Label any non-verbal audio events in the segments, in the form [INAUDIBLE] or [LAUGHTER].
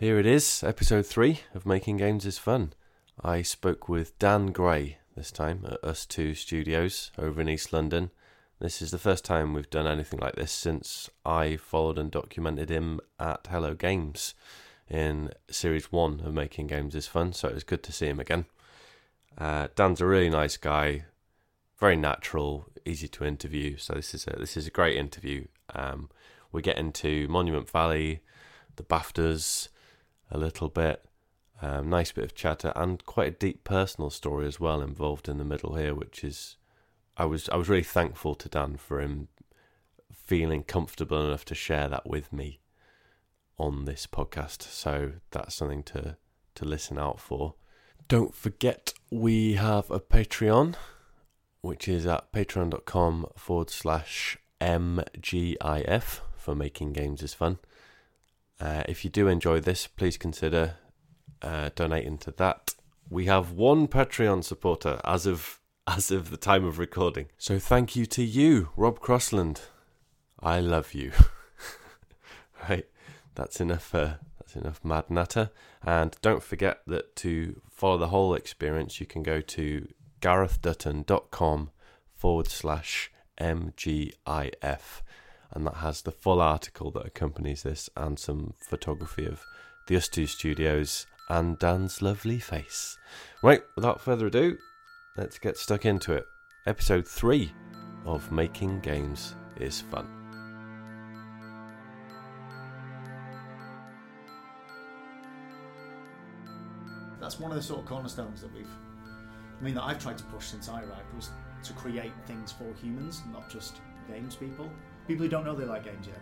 Here it is, episode three of Making Games is Fun. I spoke with Dan Gray this time at Us Two Studios over in East London. This is the first time we've done anything like this since I followed and documented him at Hello Games in series one of Making Games is Fun, so it was good to see him again. Uh, Dan's a really nice guy, very natural, easy to interview. So this is a this is a great interview. Um, we get into Monument Valley, the BAFTAs, a little bit. Um, nice bit of chatter and quite a deep personal story as well involved in the middle here, which is I was I was really thankful to Dan for him feeling comfortable enough to share that with me on this podcast. So that's something to to listen out for. Don't forget we have a Patreon, which is at patreon.com forward slash MGIF for making games is fun. Uh, if you do enjoy this, please consider uh, donating to that. We have one Patreon supporter as of [LAUGHS] as of the time of recording. So thank you to you, Rob Crossland. I love you. [LAUGHS] right, that's enough. Uh, that's enough mad natter. And don't forget that to follow the whole experience, you can go to garethdutton.com forward slash MGIF and that has the full article that accompanies this and some photography of the Us Two Studios and Dan's lovely face. Right, without further ado, let's get stuck into it. Episode 3 of Making Games is Fun. That's one of the sort of cornerstones that we've, I mean, that I've tried to push since I arrived was to create things for humans, not just games people. People who don't know they like games yet.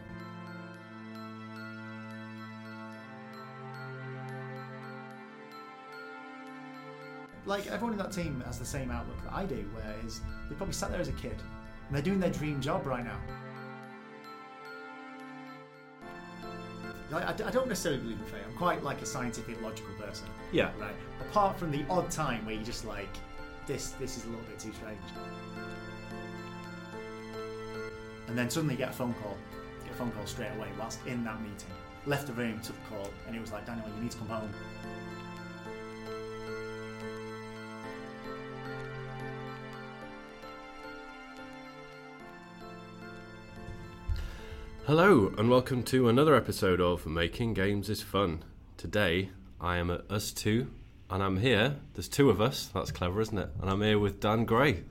Like everyone in that team has the same outlook that I do, whereas they probably sat there as a kid and they're doing their dream job right now. I, I don't necessarily believe in fate. I'm quite like a scientific, logical person. Yeah. Right. Apart from the odd time where you just like, this this is a little bit too strange. And then suddenly get a phone call. Get a phone call straight away whilst in that meeting. Left the room, took the call, and it was like, Daniel, you need to come home. Hello, and welcome to another episode of Making Games is Fun. Today, I am at Us Two, and I'm here. There's two of us. That's clever, isn't it? And I'm here with Dan Gray.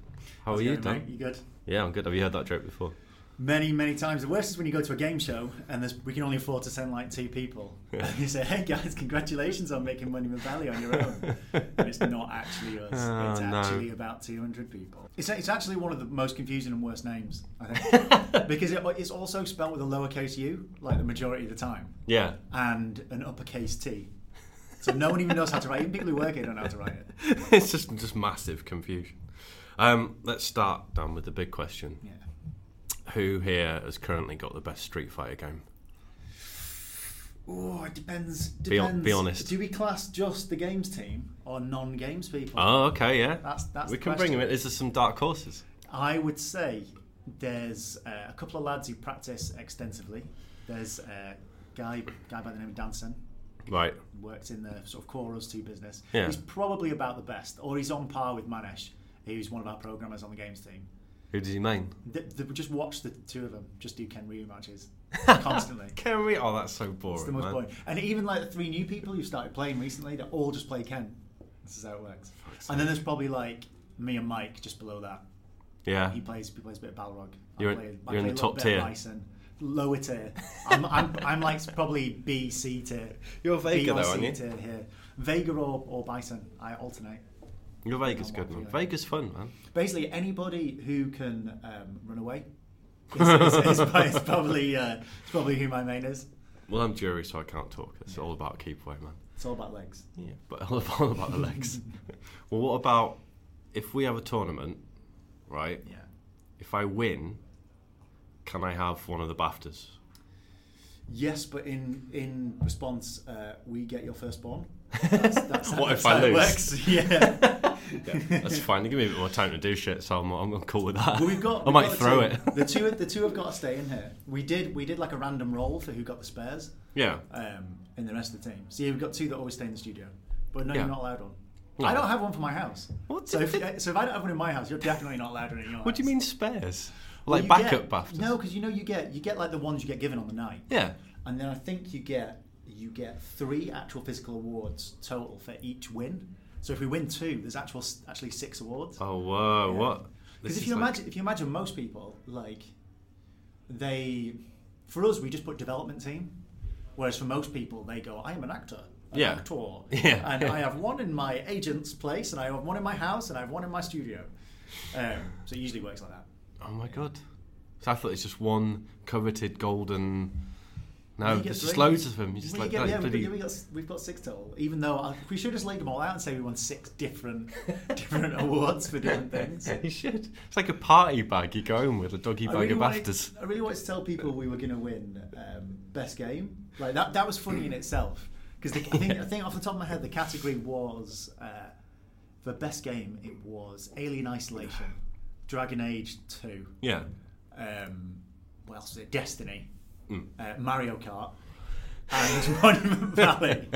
How How's are you, going, Dan? mate? You good? Yeah, I'm good. Have you heard that joke before? Many, many times. The worst is when you go to a game show and there's, we can only afford to send like two people. And you say, hey guys, congratulations on making Monument Valley on your own. [LAUGHS] and it's not actually us. Oh, it's no. actually about 200 people. It's, it's actually one of the most confusing and worst names, I think. [LAUGHS] because it, it's also spelled with a lowercase u, like the majority of the time, Yeah. and an uppercase T. So no one even knows how to write it. Even people who work here don't know how to write it. [LAUGHS] it's just just massive confusion. Um, let's start Dan with the big question. Yeah. Who here has currently got the best Street Fighter game? Oh, it depends. Depends. be honest. Do we class just the games team or non-games people? Oh, okay, yeah. That's that's. we can bring him question. in. Is there some dark horses? I would say there's uh, a couple of lads who practice extensively. There's a guy guy by the name of Danson. Right. Works in the sort of core us two business. Yeah. He's probably about the best, or he's on par with Manesh, who's one of our programmers on the games team. Who does he main? Th th just watch the two of them just do Ken Ryu matches [LAUGHS] constantly. Ken we? Oh, that's so boring. It's the most man. boring. And even like the three new people who started playing recently, they all just play Ken. This is how it works. And then there's probably like me and Mike just below that. Yeah. He plays he plays a bit of Balrog. I You're- play, I you're in the top little bit of tier. Bison. Lower tier. I'm, I'm, I'm like probably B, C tier. You're Vega though, aren't you? tier here. Vega or, or Bison. I alternate. Your Vegas good man. Vegas fun, man. Basically, anybody who can um, run away is, is, is, is probably uh, probably who my main is. Well, I'm Juri, so I can't talk. It's all about keep away, man. It's all about legs. Yeah, but [LAUGHS] all about, all about the legs. [LAUGHS] well, what about if we have a tournament, right? Yeah. If I win, can I have one of the BAFTAs? Yes, but in in response, uh, we get your firstborn. [LAUGHS] That's, that's What if I lose? works. Yeah. Yeah, that's fine. They give me a bit more time to do shit, so I'm, I'm cool with that. Well, we've got. [LAUGHS] I we've might got throw it. The [LAUGHS] two, the two have got to stay in here. We did, we did like a random roll for who got the spares, Yeah. um, in the rest of the team. So yeah, we've got two that always stay in the studio, but no, Yeah. you're not allowed one. No. I don't have one for my house. What? So if, so if I don't have one in my house, you're definitely not allowed one in your house. What do you mean spares? Well, Like backup get- No, because you know you get you get like the ones you get given on the night, Yeah. and then I think you get you get three actual physical awards total for each win. So if we win two, there's actual actually six awards. Oh whoa! Yeah. What? Because if you like- imagine, if you imagine most people, like they, for us, we just put development team. Whereas for most people, they go, "I am an actor, an Yeah. actor, [LAUGHS] Yeah. and I have one in my agent's place, and I have one in my house, and I have one in my studio." Um, so it usually works like that. Oh my god! So I thought it's just one coveted golden. No, there's just loads of them. You just Well, like, get- like yeah, we've, bloody- got, we've, got, we've got six total. Even though I, we should just laid them all out and say we won six different [LAUGHS] different awards for different things. [LAUGHS] you should. It's like a party bag you go home with a doggy I bag really, of wanted, BAFTAs. I really wanted to tell people we were going to win um, best game. Like that, that was funny in itself because I think I think off the top of my head the category was uh, for best game it was Alien Isolation, Dragon Age Two, Yeah. um, what else was it? Destiny, Mm. uh, Mario Kart, and [LAUGHS] Monument Valley.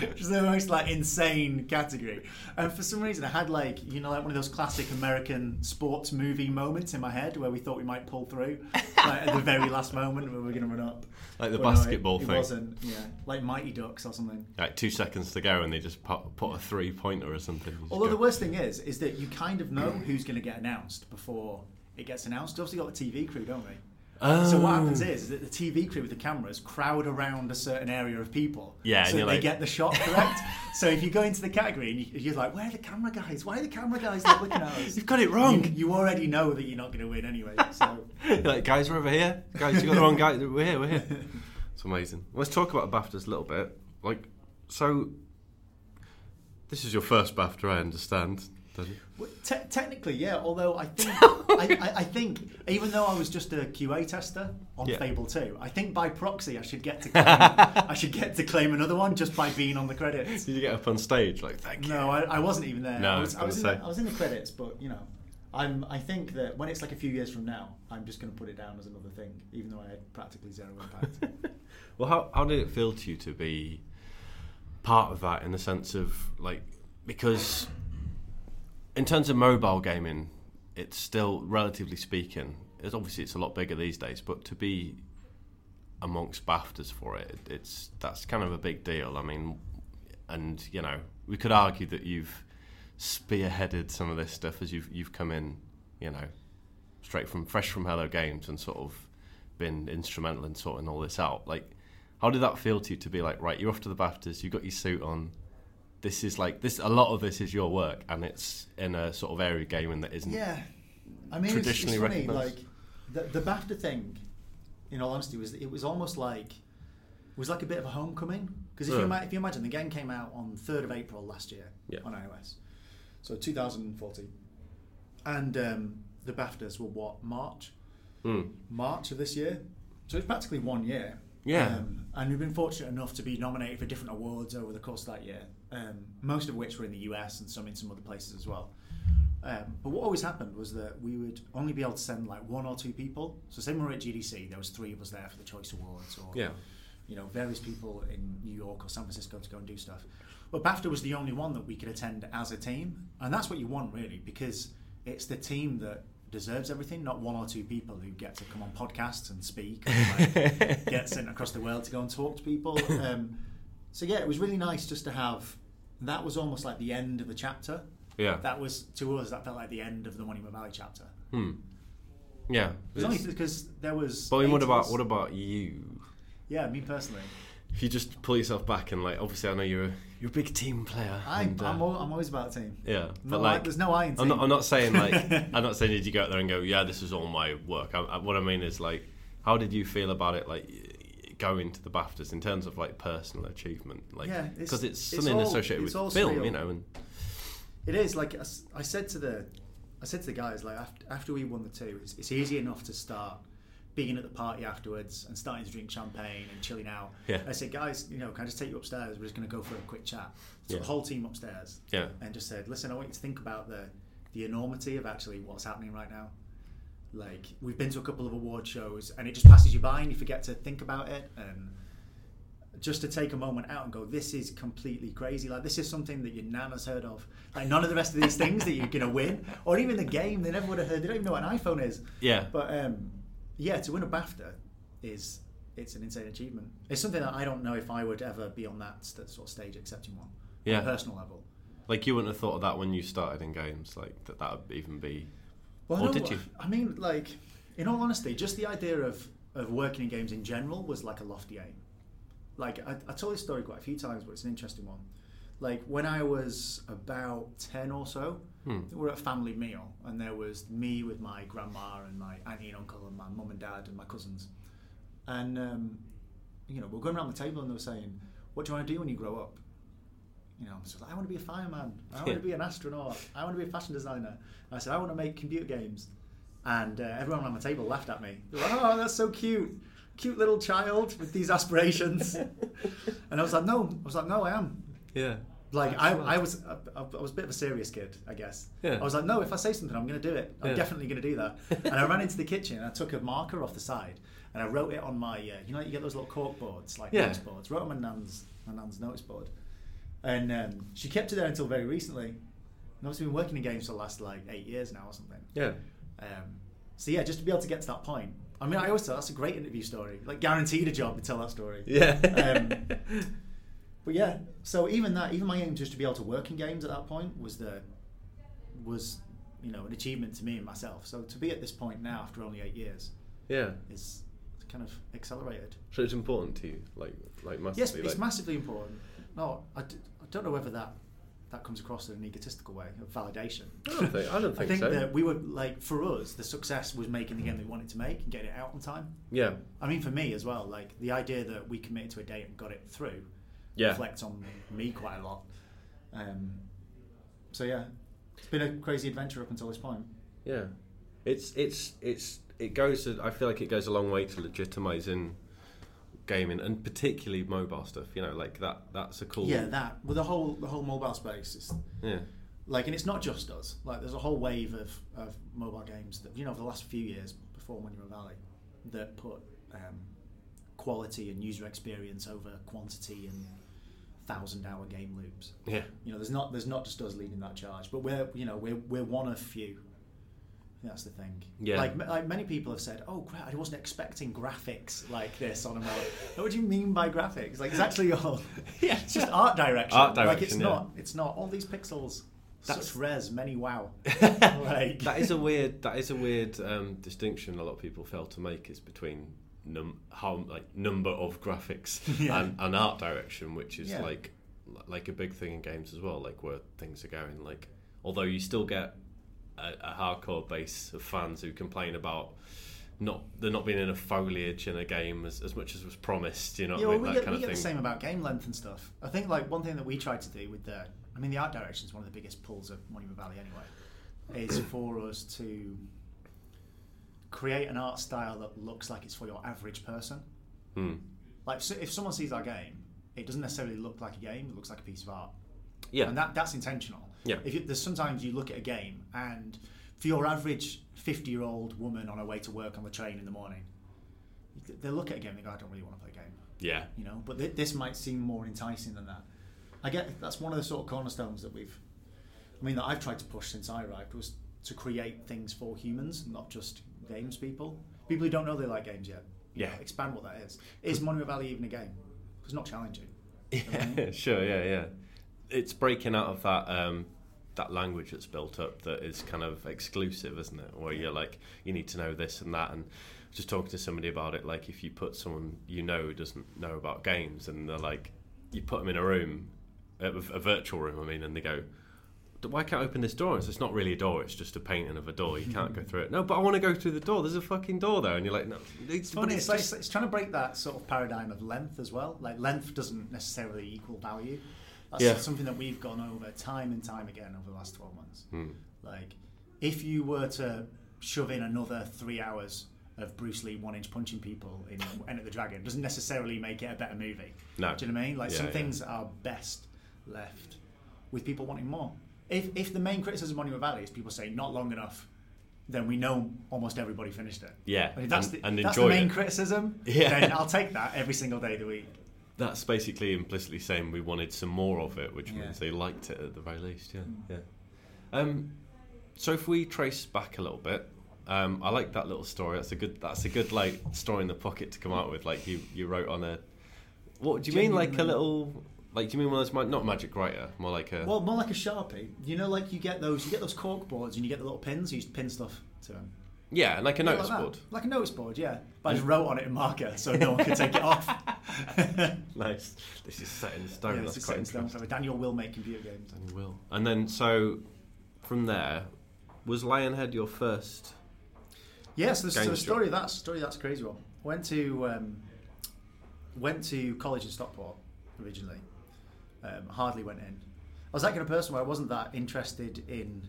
Which is the most like insane category. And for some reason, I had like you know like one of those classic American sports movie moments in my head where we thought we might pull through, like at the very [LAUGHS] last moment when we are going to run up. Like the But no, it- basketball it, thing. wasn't. Yeah, like Mighty Ducks or something. Like two seconds to go, and they just put, put a three pointer or something. Although go- the worst thing is, is that you kind of know who's going to get announced before it gets announced. Obviously, got the TV crew, don't we? So what happens Oh. is, is that the TV crew with the cameras crowd around a certain area of people. Yeah, so you're they like- get the shot [LAUGHS] correct. so if you go into the category and you, you're like, "Where are the camera guys? Why are the camera guys not looking at us?" [LAUGHS] You've got it wrong. You, you already know that you're not going to win anyway. So [LAUGHS] like, guys, we're over here. Guys, you got the wrong guy. We're here. We're here. It's amazing. Let's talk about BAFTAs a little bit. Like, so this is your first BAFTA, I understand. Does it? Well, te- technically, yeah. Although I think, [LAUGHS] I, I, I think, even though I was just a QA tester on Yeah. Fable Two, I think by proxy I should get to claim, I should get to claim another one just by being on the credits. Did you get up on stage? Like, thank you. No, I, I wasn't even there. No, I I was, was I, was in the. I was in the credits, but you know, I'm. I think that when it's like a few years from now, I'm just going to put it down as another thing, even though I had practically zero impact. [LAUGHS] Well, how, how did it feel to you to be part of that in the sense of, like, because in terms of mobile gaming, it's still, relatively speaking, it's obviously it's a lot bigger these days, but to be amongst BAFTAs for it, it's that's kind of a big deal. I mean, and you know, we could argue that you've spearheaded some of this stuff as you've you've come in, you know, straight from fresh from Hello Games and sort of been instrumental in sorting all this out. Like, how did that feel to you to be like, right, you're off to the BAFTAs, you've got your suit on. This is like this. A lot of this is your work, and it's in a sort of area of gaming that isn't. yeah, I mean, it's, it's Traditionally funny. Like the, the BAFTA thing, in all honesty, was it was almost like it was like a bit of a homecoming because if you Yeah. ima- if you imagine the game came out on third of April last year Yeah. on iOS, so 2014, and um, the BAFTAs were what March. Mm. March of this year. So it's practically one year. Yeah. Um, and we've been fortunate enough to be nominated for different awards over the course of that year, um, most of which were in the US and some in some other places as well. Um, but what always happened was that we would only be able to send like one or two people. So say we were at GDC, there was three of us there for the Choice Awards, or Yeah. you know various people in New York or San Francisco to go and do stuff. But BAFTA was the only one that we could attend as a team, and that's what you want really, because it's the team that deserves everything, not one or two people who get to come on podcasts and speak, and like, [LAUGHS] get sent across the world to go and talk to people. [LAUGHS] Um, so yeah, it was really nice just to have. That was almost like the end of the chapter. Yeah. That was to us. That felt like the end of the Monument Valley chapter. Hmm. Yeah. Because there was. But I mean, what about what about you? Yeah, me personally. If you just pull yourself back and like, obviously, I know you're a, you're a big team player. I, and, uh, I'm, al- I'm always about a team. yeah, No, but like, I, there's no I in team. I'm not. I'm not saying like. [LAUGHS] I'm not saying did you go out there and go, yeah, this is all my work. I, I, what I mean is like, how did you feel about it? Like going to the BAFTAs in terms of like personal achievement, like Yeah, it's- because it's, it's something all- associated it's with film, surreal. you know. And It is like I said to the, I said to the guys like after, after we won the two, it's, it's easy enough to start being at the party afterwards and starting to drink champagne and chilling out. Yeah. I said, guys, you know, can I just take you upstairs? We're just going to go for a quick chat. So Yeah. the whole team upstairs Yeah. and just said, listen, I want you to think about the the enormity of actually what's happening right now. Like we've been to a couple of award shows and it just passes you by and you forget to think about it and just to take a moment out and go, this is completely crazy. Like this is something that your nan has heard of. Like none of the rest of these things that you're gonna win, or even the game, they never would have heard. They don't even know what an iPhone is. Yeah. But um, yeah, to win a BAFTA is it's an insane achievement. It's something that I don't know if I would ever be on that st- sort of stage accepting one Yeah. on a personal level. Like you wouldn't have thought of that when you started in games, like that that would even be. Well, Or no, did you? I mean, like, in all honesty, just the idea of, of working in games in general was like a lofty aim. Like, I, I told this story quite a few times, but it's an interesting one. Like, when I was about 10 or so, Hmm. we were at a family meal, and there was me with my grandma and my auntie and uncle, and my mum and dad, and my cousins. And, um, you know, we're going around the table, and they were saying, What do you want to do when you grow up? You know, so I want to be a fireman. I want to be an astronaut. I want to be a fashion designer. And I said, I want to make computer games. And uh, everyone around the table laughed at me. Like, oh, that's so cute. Cute little child with these aspirations. and I was like, no. I was like, no, I am. Yeah. Like, I, I was I, I was a bit of a serious kid, I guess. Yeah. I was like, no, if I say something, I'm going to do it. I'm Yeah. definitely going to do that. [LAUGHS] and I ran into the kitchen and I took a marker off the side and I wrote it on my, uh, you know, you get those little cork boards, like Yeah. notice boards. Wrote on my nan's, my nan's notice board. And um, she kept it there until very recently. And I've been working in games for the last like eight years now or something. Yeah. Um, so yeah, just to be able to get to that point. I mean, I always tell that's a great interview story. Like guaranteed a job to tell that story. Yeah. Um, [LAUGHS] But yeah, so even that, even my aim just to be able to work in games at that point was the was you know an achievement to me and myself. So to be at this point now after only eight years yeah. is kind of accelerated. So it's important to you, like like massively. Yes, it's like, massively important. No, I, d- I don't know whether that that comes across in an egotistical way of validation. I don't think. I don't [LAUGHS] I think, think so. that we were like for us, the success was making the game we wanted to make and getting it out on time. yeah. I mean, for me as well, like the idea that we committed to a date and got it through Yeah. reflects on me quite a lot. Um, so yeah, it's been a crazy adventure up until this point. Yeah, it's it's it's it goes. I feel like it goes a long way to legitimising gaming and particularly mobile stuff. You know, like that. That's a cool. Yeah, that with the whole the whole mobile space is Yeah. like, and it's not just us. Like, there's a whole wave of, of mobile games that you know, over the last few years before Monument Valley, that put um, quality and user experience over quantity and thousand hour game loops. Yeah. You know, there's not there's not just us leading that charge, but we're you know we're we're one of few. That's the thing. Yeah. Like like many people have said, oh, I wasn't expecting graphics like this on a mobile. what do you mean by graphics? Like it's actually all. [LAUGHS] Yeah. It's just art direction. Art direction. Like it's yeah. not. It's not all these pixels. That's- Such res, many wow. [LAUGHS] like that is a weird. That is a weird um, distinction. A lot of people fail to make is between num how like number of graphics [LAUGHS] Yeah. and, and art direction, which is Yeah. like like a big thing in games as well. Like where things are going. Like although you still get a, a hardcore base of fans who complain about. Not there not being enough foliage in a game as, as much as was promised, you know. Yeah, what I mean? we that get, kind we of get thing. the same about game length and stuff. I think like one thing that we tried to do with the, I mean, the art direction is one of the biggest pulls of Monument Valley anyway, is [COUGHS] for us to create an art style that looks like it's for your average person. Hmm. Like so if someone sees our game, it doesn't necessarily look like a game; it looks like a piece of art. Yeah. and that that's intentional. Yeah. If you, there's sometimes you look at a game and for your average 50 year old woman on her way to work on the train in the morning, they look at a game and they go, I don't really want to play a game yeah. you know but th- this might seem more enticing than that i get that's one of the sort of cornerstones that we've i mean that i've tried to push since i arrived was to create things for humans not just games people people who don't know they like games yet You Yeah. know, expand what that is is monument valley even a game it's not challenging You I mean? Yeah, sure, yeah, yeah. It's breaking out of that um, that language that's built up that is kind of exclusive, isn't it? Where you're like, you need to know this and that, and just talking to somebody about it. Like, if you put someone you know who doesn't know about games, and they're like, you put them in a room, a, a virtual room, I mean, and they go. Why can't I open this door? It's it's not really a door. It's just a painting of a door. You can't go [LAUGHS] through it. No, but I want to go through the door. There's a fucking door there, and you're like, no. It's, It's but funny. It's, like, just- it's trying to break that sort of paradigm of length as well. Like length doesn't necessarily equal value. That's Yeah. something that we've gone over time and time again over the last twelve months. Hmm. Like, if you were to shove in another three hours of Bruce Lee one inch punching people in [LAUGHS] Enter the Dragon doesn't necessarily make it a better movie. No. Do you know what I mean? Like Yeah, some yeah. things are best left with people wanting more. If if the main criticism on Monument Valley is people saying not long enough, then we know almost everybody finished it. Yeah, I mean, that's and- the, and that's the main it. criticism. [LAUGHS] Yeah. Then I'll take that every single day of the week. That's basically implicitly saying we wanted some more of it, which Yeah. means they liked it at the very least. Yeah, yeah. Um, so if we trace back a little bit, um, I like that little story. That's a good. That's a good like story in the pocket to come out with. Like you, you wrote on a. What do you mean? Like a little. Like do you mean one of those? Not magic writer, more like a. Well, more like a sharpie. You know, like you get those you get those cork boards and you get the little pins. You used to pin stuff to them. Yeah, like a notice like that. board. Like a notice board, yeah. But I just wrote on it in marker so no one could take it off. [LAUGHS] Nice. This is set in stone. yeah, quite set in stone forever. Daniel will make computer games. Daniel will. And then so, from there, was Lionhead your first? Yeah, so the, the story of that story that's crazy one. Went to um, went to college in Stockport originally. Um, hardly went in. I was that kind of person where I wasn't that interested in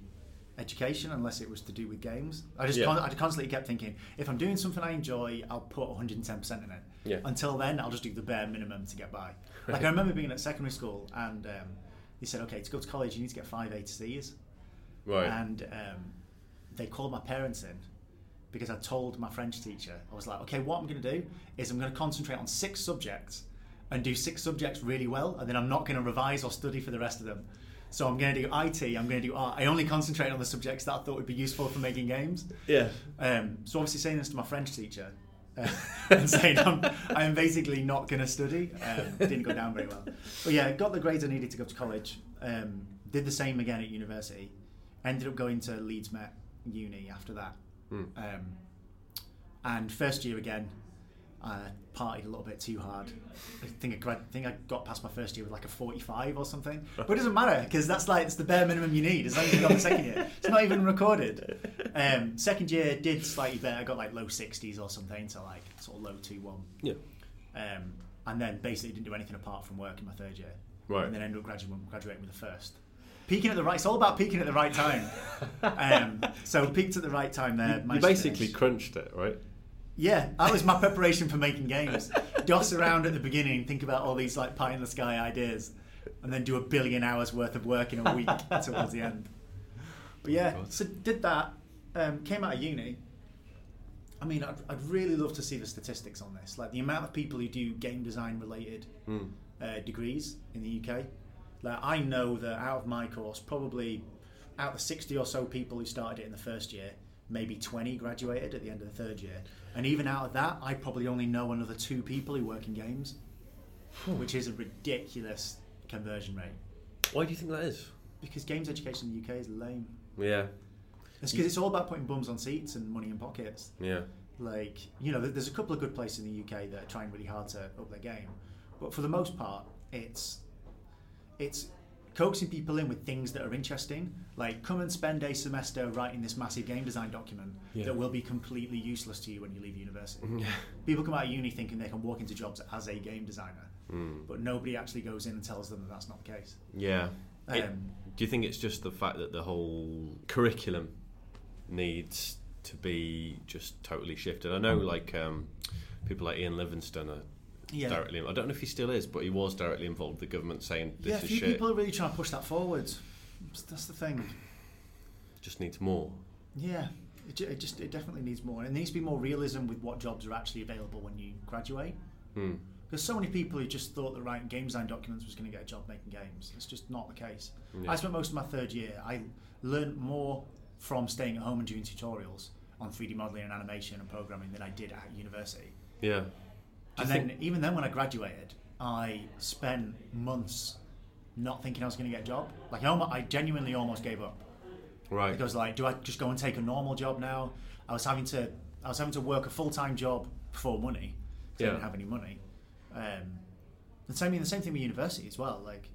education unless it was to do with games. I just Yeah. con- I constantly kept thinking if I'm doing something I enjoy, I'll put 110 percent in it. Yeah. Until then, I'll just do the bare minimum to get by. [LAUGHS] Like I remember being at secondary school and um, he said, okay, to go to college, you need to get five A to C's. Right. And um, they called my parents in because I told my French teacher, I was like, okay, what I'm going to do is I'm going to concentrate on six subjects and do six subjects really well, and then I'm not going to revise or study for the rest of them. So I'm going to do IT, I'm going to do art. I only concentrate on the subjects that I thought would be useful for making games. yeah. Um, so obviously saying this to my French teacher uh, [LAUGHS] and saying I'm, I'm basically not going to study um, didn't go down very well. But yeah, got the grades I needed to go to college. Um, did the same again at university. Ended up going to Leeds Met Uni after that. Um, and first year again, I partied a little bit too hard. I think I, I think I got past my first year with like a 45 or something. [LAUGHS] But it doesn't matter because that's like it's the bare minimum you need as long as you got the second year. It's not even recorded. Um, second year did slightly better. I got like low 60s or something, so like sort of low 2 1. Yeah. Um, and then basically didn't do anything apart from work in my third year. Right. And then ended up graduating, graduating with the first. Peaking at the right. It's all about peaking at the right time. [LAUGHS] um, so peaked at the right time there. You basically crunched it, right? Yeah, that was my preparation for making games. Doss around at the beginning, think about all these like pie in the sky ideas, and then do a billion hours worth of work in a week [LAUGHS] towards the end. But yeah, so did that. Um, came out of uni. I mean, I'd, I'd really love to see the statistics on this, like the amount of people who do game design related Mm. uh, degrees in the UK. Like I know that out of my course, probably out of the 60 or so people who started it in the first year, maybe 20 graduated at the end of the third year. And even out of that, I probably only know another two people who work in games, hmm. which is a ridiculous conversion rate. Why do you think that is? Because games education in the UK is lame. Yeah. It's because it's all about putting bums on seats and money in pockets. Yeah. Like, you know, there's a couple of good places in the UK that are trying really hard to up their game, but for the most part, it's it's coaxing people in with things that are interesting. Like, come and spend a semester writing this massive game design document Yeah. that will be completely useless to you when you leave university. Yeah. People come out of uni thinking they can walk into jobs as a game designer, Mm. but nobody actually goes in and tells them that that's not the case. Yeah. It- Um, do you think it's just the fact that the whole curriculum needs to be just totally shifted? I know, like um, people like Ian Livingstone are yeah. directly. I don't know if he still is, but he was directly involved with the government saying this yeah, a is few shit. people are really trying to push that forward. That's the thing. Just needs more. Yeah, it, it just it definitely needs more. And it needs to be more realism with what jobs are actually available when you graduate. Mm. There's so many people who just thought that writing game design documents was going to get a job making games. It's just not the case. Yeah. I spent most of my third year. I learned more from staying at home and doing tutorials on 3D modeling and animation and programming than I did at university. Yeah. And then think- even then, when I graduated, I spent months not thinking I was going to get a job. Like I, almost, I genuinely almost gave up. right. because like do I just go and take a normal job now I was having to I was having to work a full-time job for money 'cause I Yeah. didn't have any money um, the same the same thing with university as well like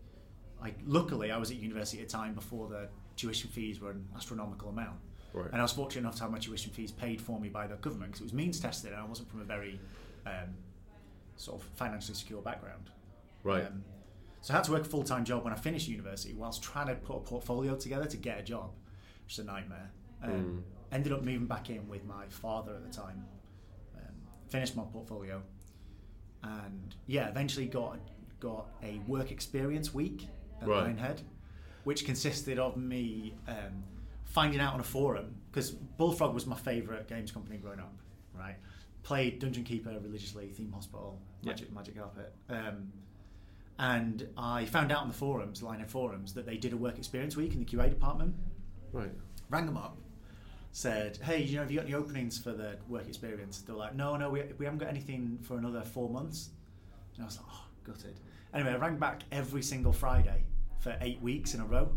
I luckily I was at university at a time before the tuition fees were an astronomical amount Right. and I was fortunate enough to have my tuition fees paid for me by the government because it was means tested and I wasn't from a very um, sort of financially secure background Right. um, so I had to work a full time job when I finished university whilst trying to put a portfolio together to get a job, which is a nightmare. Um, Mm. Ended up moving back in with my father at the time finished my portfolio, and yeah, eventually got got a work experience week at Right. Lionhead, which consisted of me um, finding out on a forum because Bullfrog was my favourite games company growing up. Right, played Dungeon Keeper religiously, Theme Hospital, Yeah. Magic Magic Carpet. Um, and I found out on the forums, Lionhead forums, that they did a work experience week in the QA department. Right. Rang them up, said, "Hey, you know, have you got any openings for the work experience?" They're like, "No, no, we, we haven't got anything for another four months." And I was like, "Oh, gutted." Anyway, I rang back every single Friday for eight weeks in a row.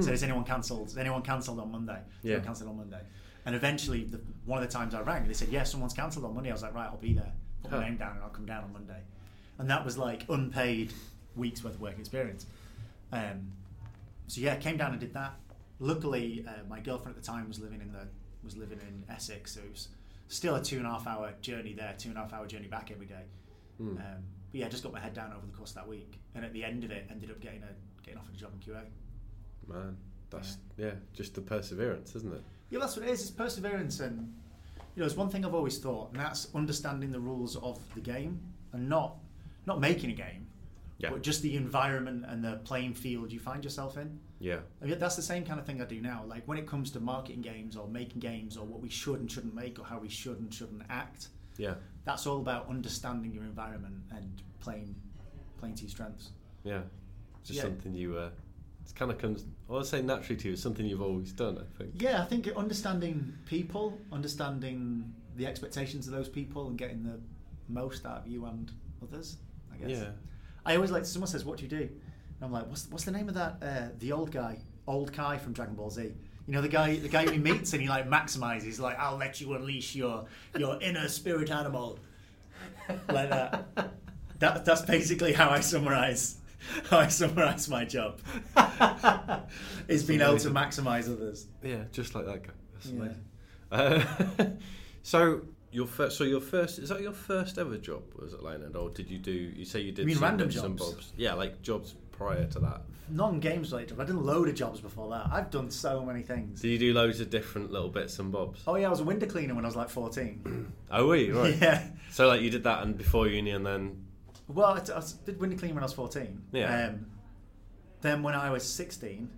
So, has anyone cancelled? Has anyone cancelled on Monday? Yeah. cancelled on Monday? And eventually, the, one of the times I rang, they said, "Yeah, someone's cancelled on Monday." I was like, "Right, I'll be there. Put Huh. my name down, and I'll come down on Monday." And that was like unpaid weeks worth of work experience. Um, so yeah, came down and did that. Luckily, uh, my girlfriend at the time was living in the was living in Essex, so it was still a two and a half hour journey there, two and a half hour journey back every day. Hmm. Um, but yeah, just got my head down over the course of that week, and at the end of it, ended up getting a getting offered a job in QA. Man, that's yeah, just the perseverance, isn't it? Yeah, that's what it is. It's perseverance, and you know, it's one thing I've always thought, and that's understanding the rules of the game, and not not making a game, Yeah. but just the environment and the playing field you find yourself in. Yeah. I mean, that's the same kind of thing I do now. Like when it comes to marketing games or making games or what we should and shouldn't make or how we should and shouldn't act, Yeah. that's all about understanding your environment and playing playing to your strengths. Yeah. Just Yeah. something you uh it's kind of comes I would say naturally to you, it's something you've always done, I think. Yeah, I think understanding people, understanding the expectations of those people, and getting the most out of you and others. I guess. Yeah. I always like someone says, "What do you do?" And I'm like, "What's what's the name of that? Uh, the old guy, old Kai from Dragon Ball Z." You know the guy, the guy he [LAUGHS] meets and he like maximizes. Like, "I'll let you unleash your your inner spirit animal," like that. [LAUGHS] That that's basically how I summarize how [LAUGHS] I summarize my job. [LAUGHS] is being able to maximize others. Yeah, just like that guy. That's Yeah. amazing. Uh, [LAUGHS] so your first, so your first is that your first ever job was at Lionhead, or did you do? You say you did You some random bits and jobs? bobs. Yeah, like jobs prior to that. Non-games related. I've done a load of jobs before that. I've done so many things. Did you do loads of different little bits and bobs? Oh yeah, I was a window cleaner when I was like 14. Oh, were you right? Yeah. So like you did that and before uni, and then Well, I, I did window cleaning when I was 14. Yeah. Um, then when I was 16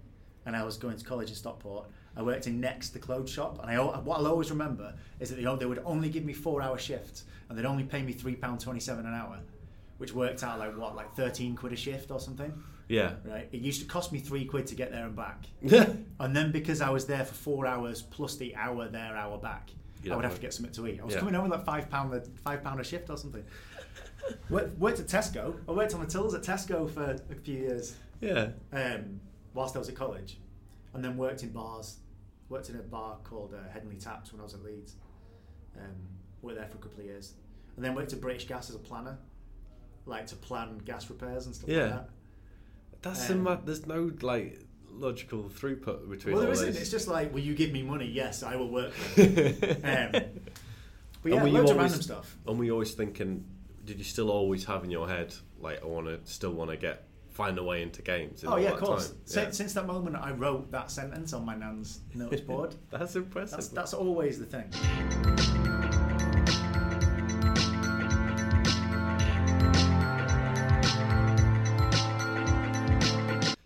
and I was going to college in Stockport, I worked in Next, the clothes shop. And I, what I'll always remember is that they, they would only give me four-hour shifts and they'd only pay me £3.27 an hour, which worked out like, what, like 13 quid a shift or something? yeah, Right? It used to cost me three quid to get there and back. [LAUGHS] And then because I was there for four hours plus the hour there, hour back, I would have to get something to eat. I was Yeah. coming home with like five pound a five pound a shift or something. Worked, worked at Tesco. I worked on the tills at Tesco for a few years yeah. um, whilst I was at college, and then worked in bars. Worked in a bar called uh, Headingley Taps when I was at Leeds. Um, worked there for a couple of years, and then worked at British Gas as a planner, like to plan gas repairs and stuff Yeah. like that. That's Um, mad. There's no like logical throughput between Well, there isn't. those. It's just like, will you give me money? Yes, I will work. for you. [LAUGHS] um, but And yeah, were you loads of random stuff. And were you always thinking? Did you still always have in your head like I want to still want to get find a way into games? in Oh yeah, of course. time? Since, Yeah. since that moment, I wrote that sentence on my nan's [LAUGHS] notice board. That's impressive. that's that's always the thing.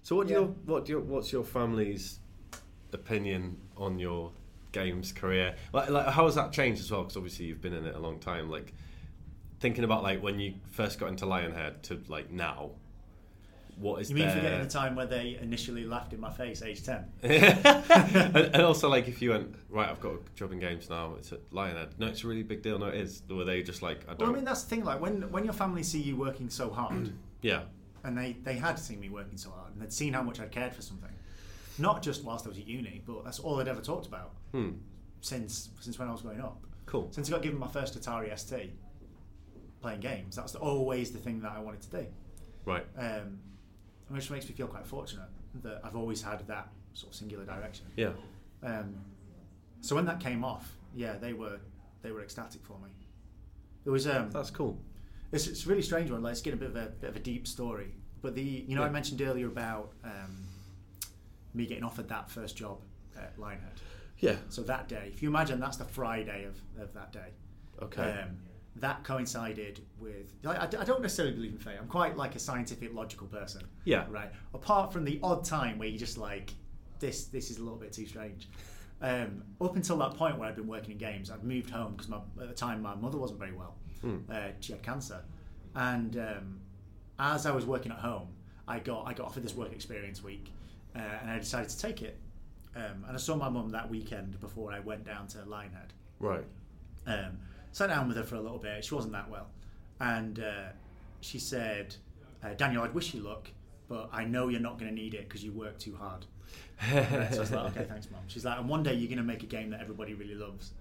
So what do Yeah. your what do your what's your family's opinion on your games career? Like, like how has that changed as well? Because obviously you've been in it a long time. Like thinking about like when you first got into Lionhead to like now. What is You mean there? forgetting the time where they initially laughed in my face, age ten? [LAUGHS] and, and also like if you went right, I've got a job in games now. It's at Lionhead. No, it's a really big deal. No, it is. Were they just like I don't? Well, I mean that's the thing. Like when when your family see you working so hard, [CLEARS THROAT] yeah, and they they had seen me working so hard, and they'd seen how much I'd cared for something, not just whilst I was at uni, but that's all they'd ever talked about hmm. since since when I was growing up. cool. Since I got given my first Atari ST, playing games, that's always the thing that I wanted to do. Right. Um, which makes me feel quite fortunate that I've always had that sort of singular direction. Yeah. Um, so when that came off, yeah, they were they were ecstatic for me. It was um, That's cool. it's, it's a really strange one. Let's get a bit of a bit of a deep story. But the you know I mentioned earlier about um, me getting offered that first job at Lionhead. Yeah. So that day, if you imagine that's the Friday of, of that day, Okay. um, that coincided with. I, I, don't necessarily believe in fate. I'm quite like a scientific, logical person. Yeah. Right. Apart from the odd time where you just like, this this is a little bit too strange. Um, up until that point where I'd been working in games, I'd moved home because at the time my mother wasn't very well. Uh, she had cancer, and um, as I was working at home, I got I got offered this work experience week, uh, and I decided to take it. Um, and I saw my mum that weekend before I went down to Lionhead. Right. Um, sat down with her for a little bit. She wasn't that well, and uh, she said, uh, "Daniel, I'd wish you luck, but I know you're not going to need it because you work too hard." So I was like, "Okay, [LAUGHS] thanks, mom." She's like, "And one day you're going to make a game that everybody really loves."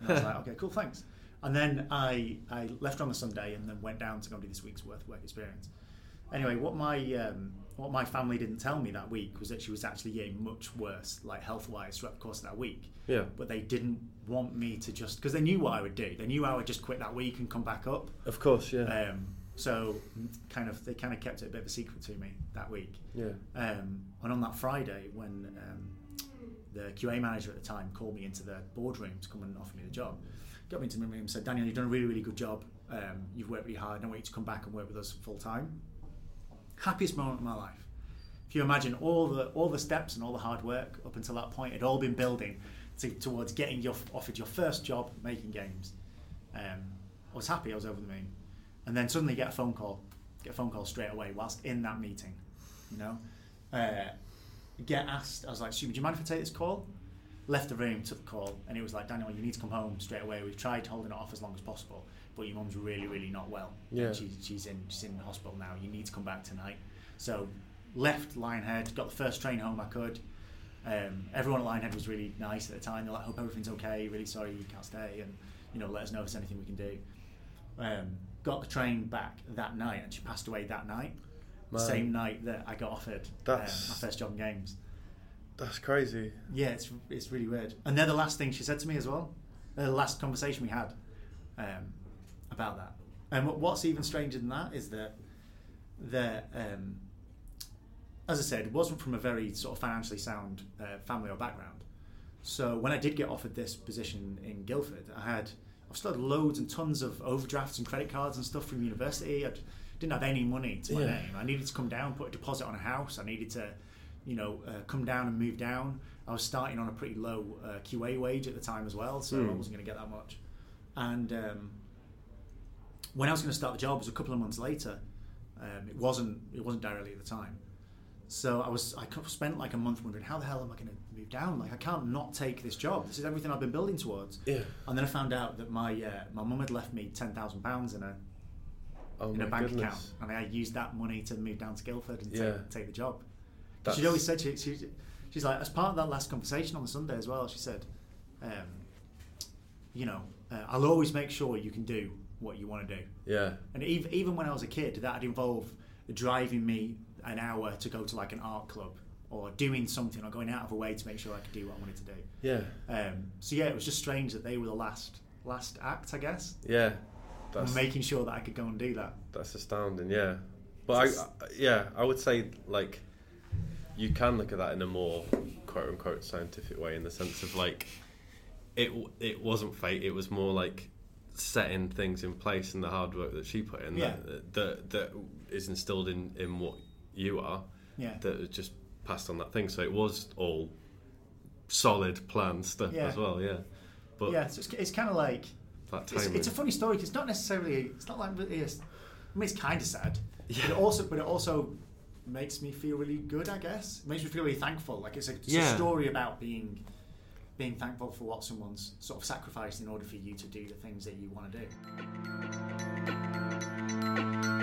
And I was like, "Okay, cool, thanks." And then I I left on the Sunday and then went down to go and do this week's worth work experience. Anyway, what my um, what my family didn't tell me that week was that she was actually getting much worse, like health wise, throughout the course of that week Yeah. but they didn't want me to just because they knew what I would do. They knew I would just quit that week and come back up. Of course. Yeah. Um, so kind of they kind of kept it a bit of a secret to me that week. yeah. Um, and on that Friday, when um, the QA manager at the time called me into the boardroom to come and offer me the job, got me into the room and said, "Daniel, you've done a really really good job. Um, you've worked really hard. I want you to come back and work with us full time." Happiest moment of my life. If you imagine all the all the steps and all the hard work up until that point had all been building to, towards getting your offered your first job making games. Um, I was happy. I was over the moon, and then suddenly get a phone call. Get a phone call straight away whilst in that meeting. You know, uh, get asked. I was like, "Stu, would you mind if I take this call?" Left the room, took the call, and it was like, "Daniel, you need to come home straight away. We've tried holding it off as long as possible, but your mum's really, really not well. Yeah. she's, she's in she's in the hospital now. You need to come back tonight." So left Lionhead, got the first train home I could. Um, everyone at Lionhead was really nice at the time. They're like, "Hope everything's okay. Really sorry you can't stay, and you know, let us know if there's anything we can do." Um, got the train back that night, and she passed away that night. Man. same night that I got offered um, my first job in games. That's crazy. Yeah, it's it's really weird. And they're the last thing she said to me as well. They're the last conversation we had um, about that. And what's even stranger than that is that that um, as I said, wasn't from a very sort of financially sound uh, family or background. So when I did get offered this position in Guildford, I had I've still had loads and tons of overdrafts and credit cards and stuff from university. I didn't have any money to my Yeah. name. I needed to come down, put a deposit on a house. I needed to, you know, uh, come down and move down. I was starting on a pretty low uh, QA wage at the time as well, so I Hmm. wasn't going to get that much. And um, when I was going to start the job, it was a couple of months later. Um, it wasn't it wasn't directly at the time. So I was I spent like a month wondering how the hell am I going to move down? Like I can't not take this job. This is everything I've been building towards. Yeah. And then I found out that my uh, my mum had left me ten thousand pounds in a Oh in a bank goodness. account, and I used that money to move down to Guildford and Yeah. take, take the job. She'd always said she, she, she's like as part of that last conversation on the Sunday as well. She said, um, you know, uh, I'll always make sure you can do what you want to do. Yeah. And even even when I was a kid, that'd involve driving me an hour to go to like an art club or doing something or going out of a way to make sure I could do what I wanted to do. Yeah. Um, so yeah, it was just strange that they were the last last act, I guess, Yeah. That's making sure that I could go and do that. that's astounding. Yeah. But I, I yeah I would say like you can look at that in a more quote unquote scientific way in the sense of like it it wasn't fate. It was more like setting things in place and the hard work that she put in Yeah. that, that that is instilled in in what you are Yeah. that was just passed on that thing. So it was all solid planned stuff Yeah. as well. Yeah. But yeah, so it's, it's kind of like it's, it's a funny story 'cause it's not necessarily it's not like really it's, I mean it's kind of sad, Yeah. but it also but it also makes me feel really good. I guess it makes me feel really thankful. Like it's a, it's a story about being being thankful for what someone's sort of sacrificed in order for you to do the things that you want to do.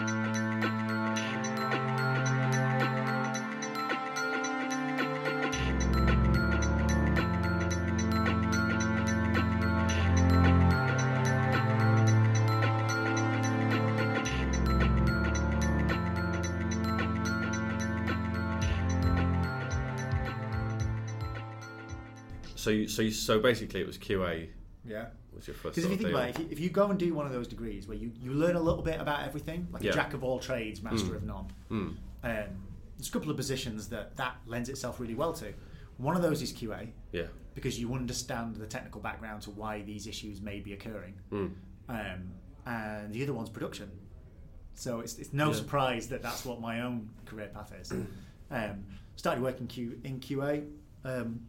So you, so you, so basically it was QA Yeah. was your first. Because if you think about it, if you, if you go and do one of those degrees where you, you learn a little bit about everything, like Yeah. a jack of all trades, master Mm. of none, Mm. um, there's a couple of positions that that lends itself really well to. One of those is QA Yeah. because you understand the technical background to why these issues may be occurring. Mm. Um, and the other one's production. So it's, it's no Yeah. surprise that that's what my own career path is. [CLEARS THROAT] um, started working Q, in QA um,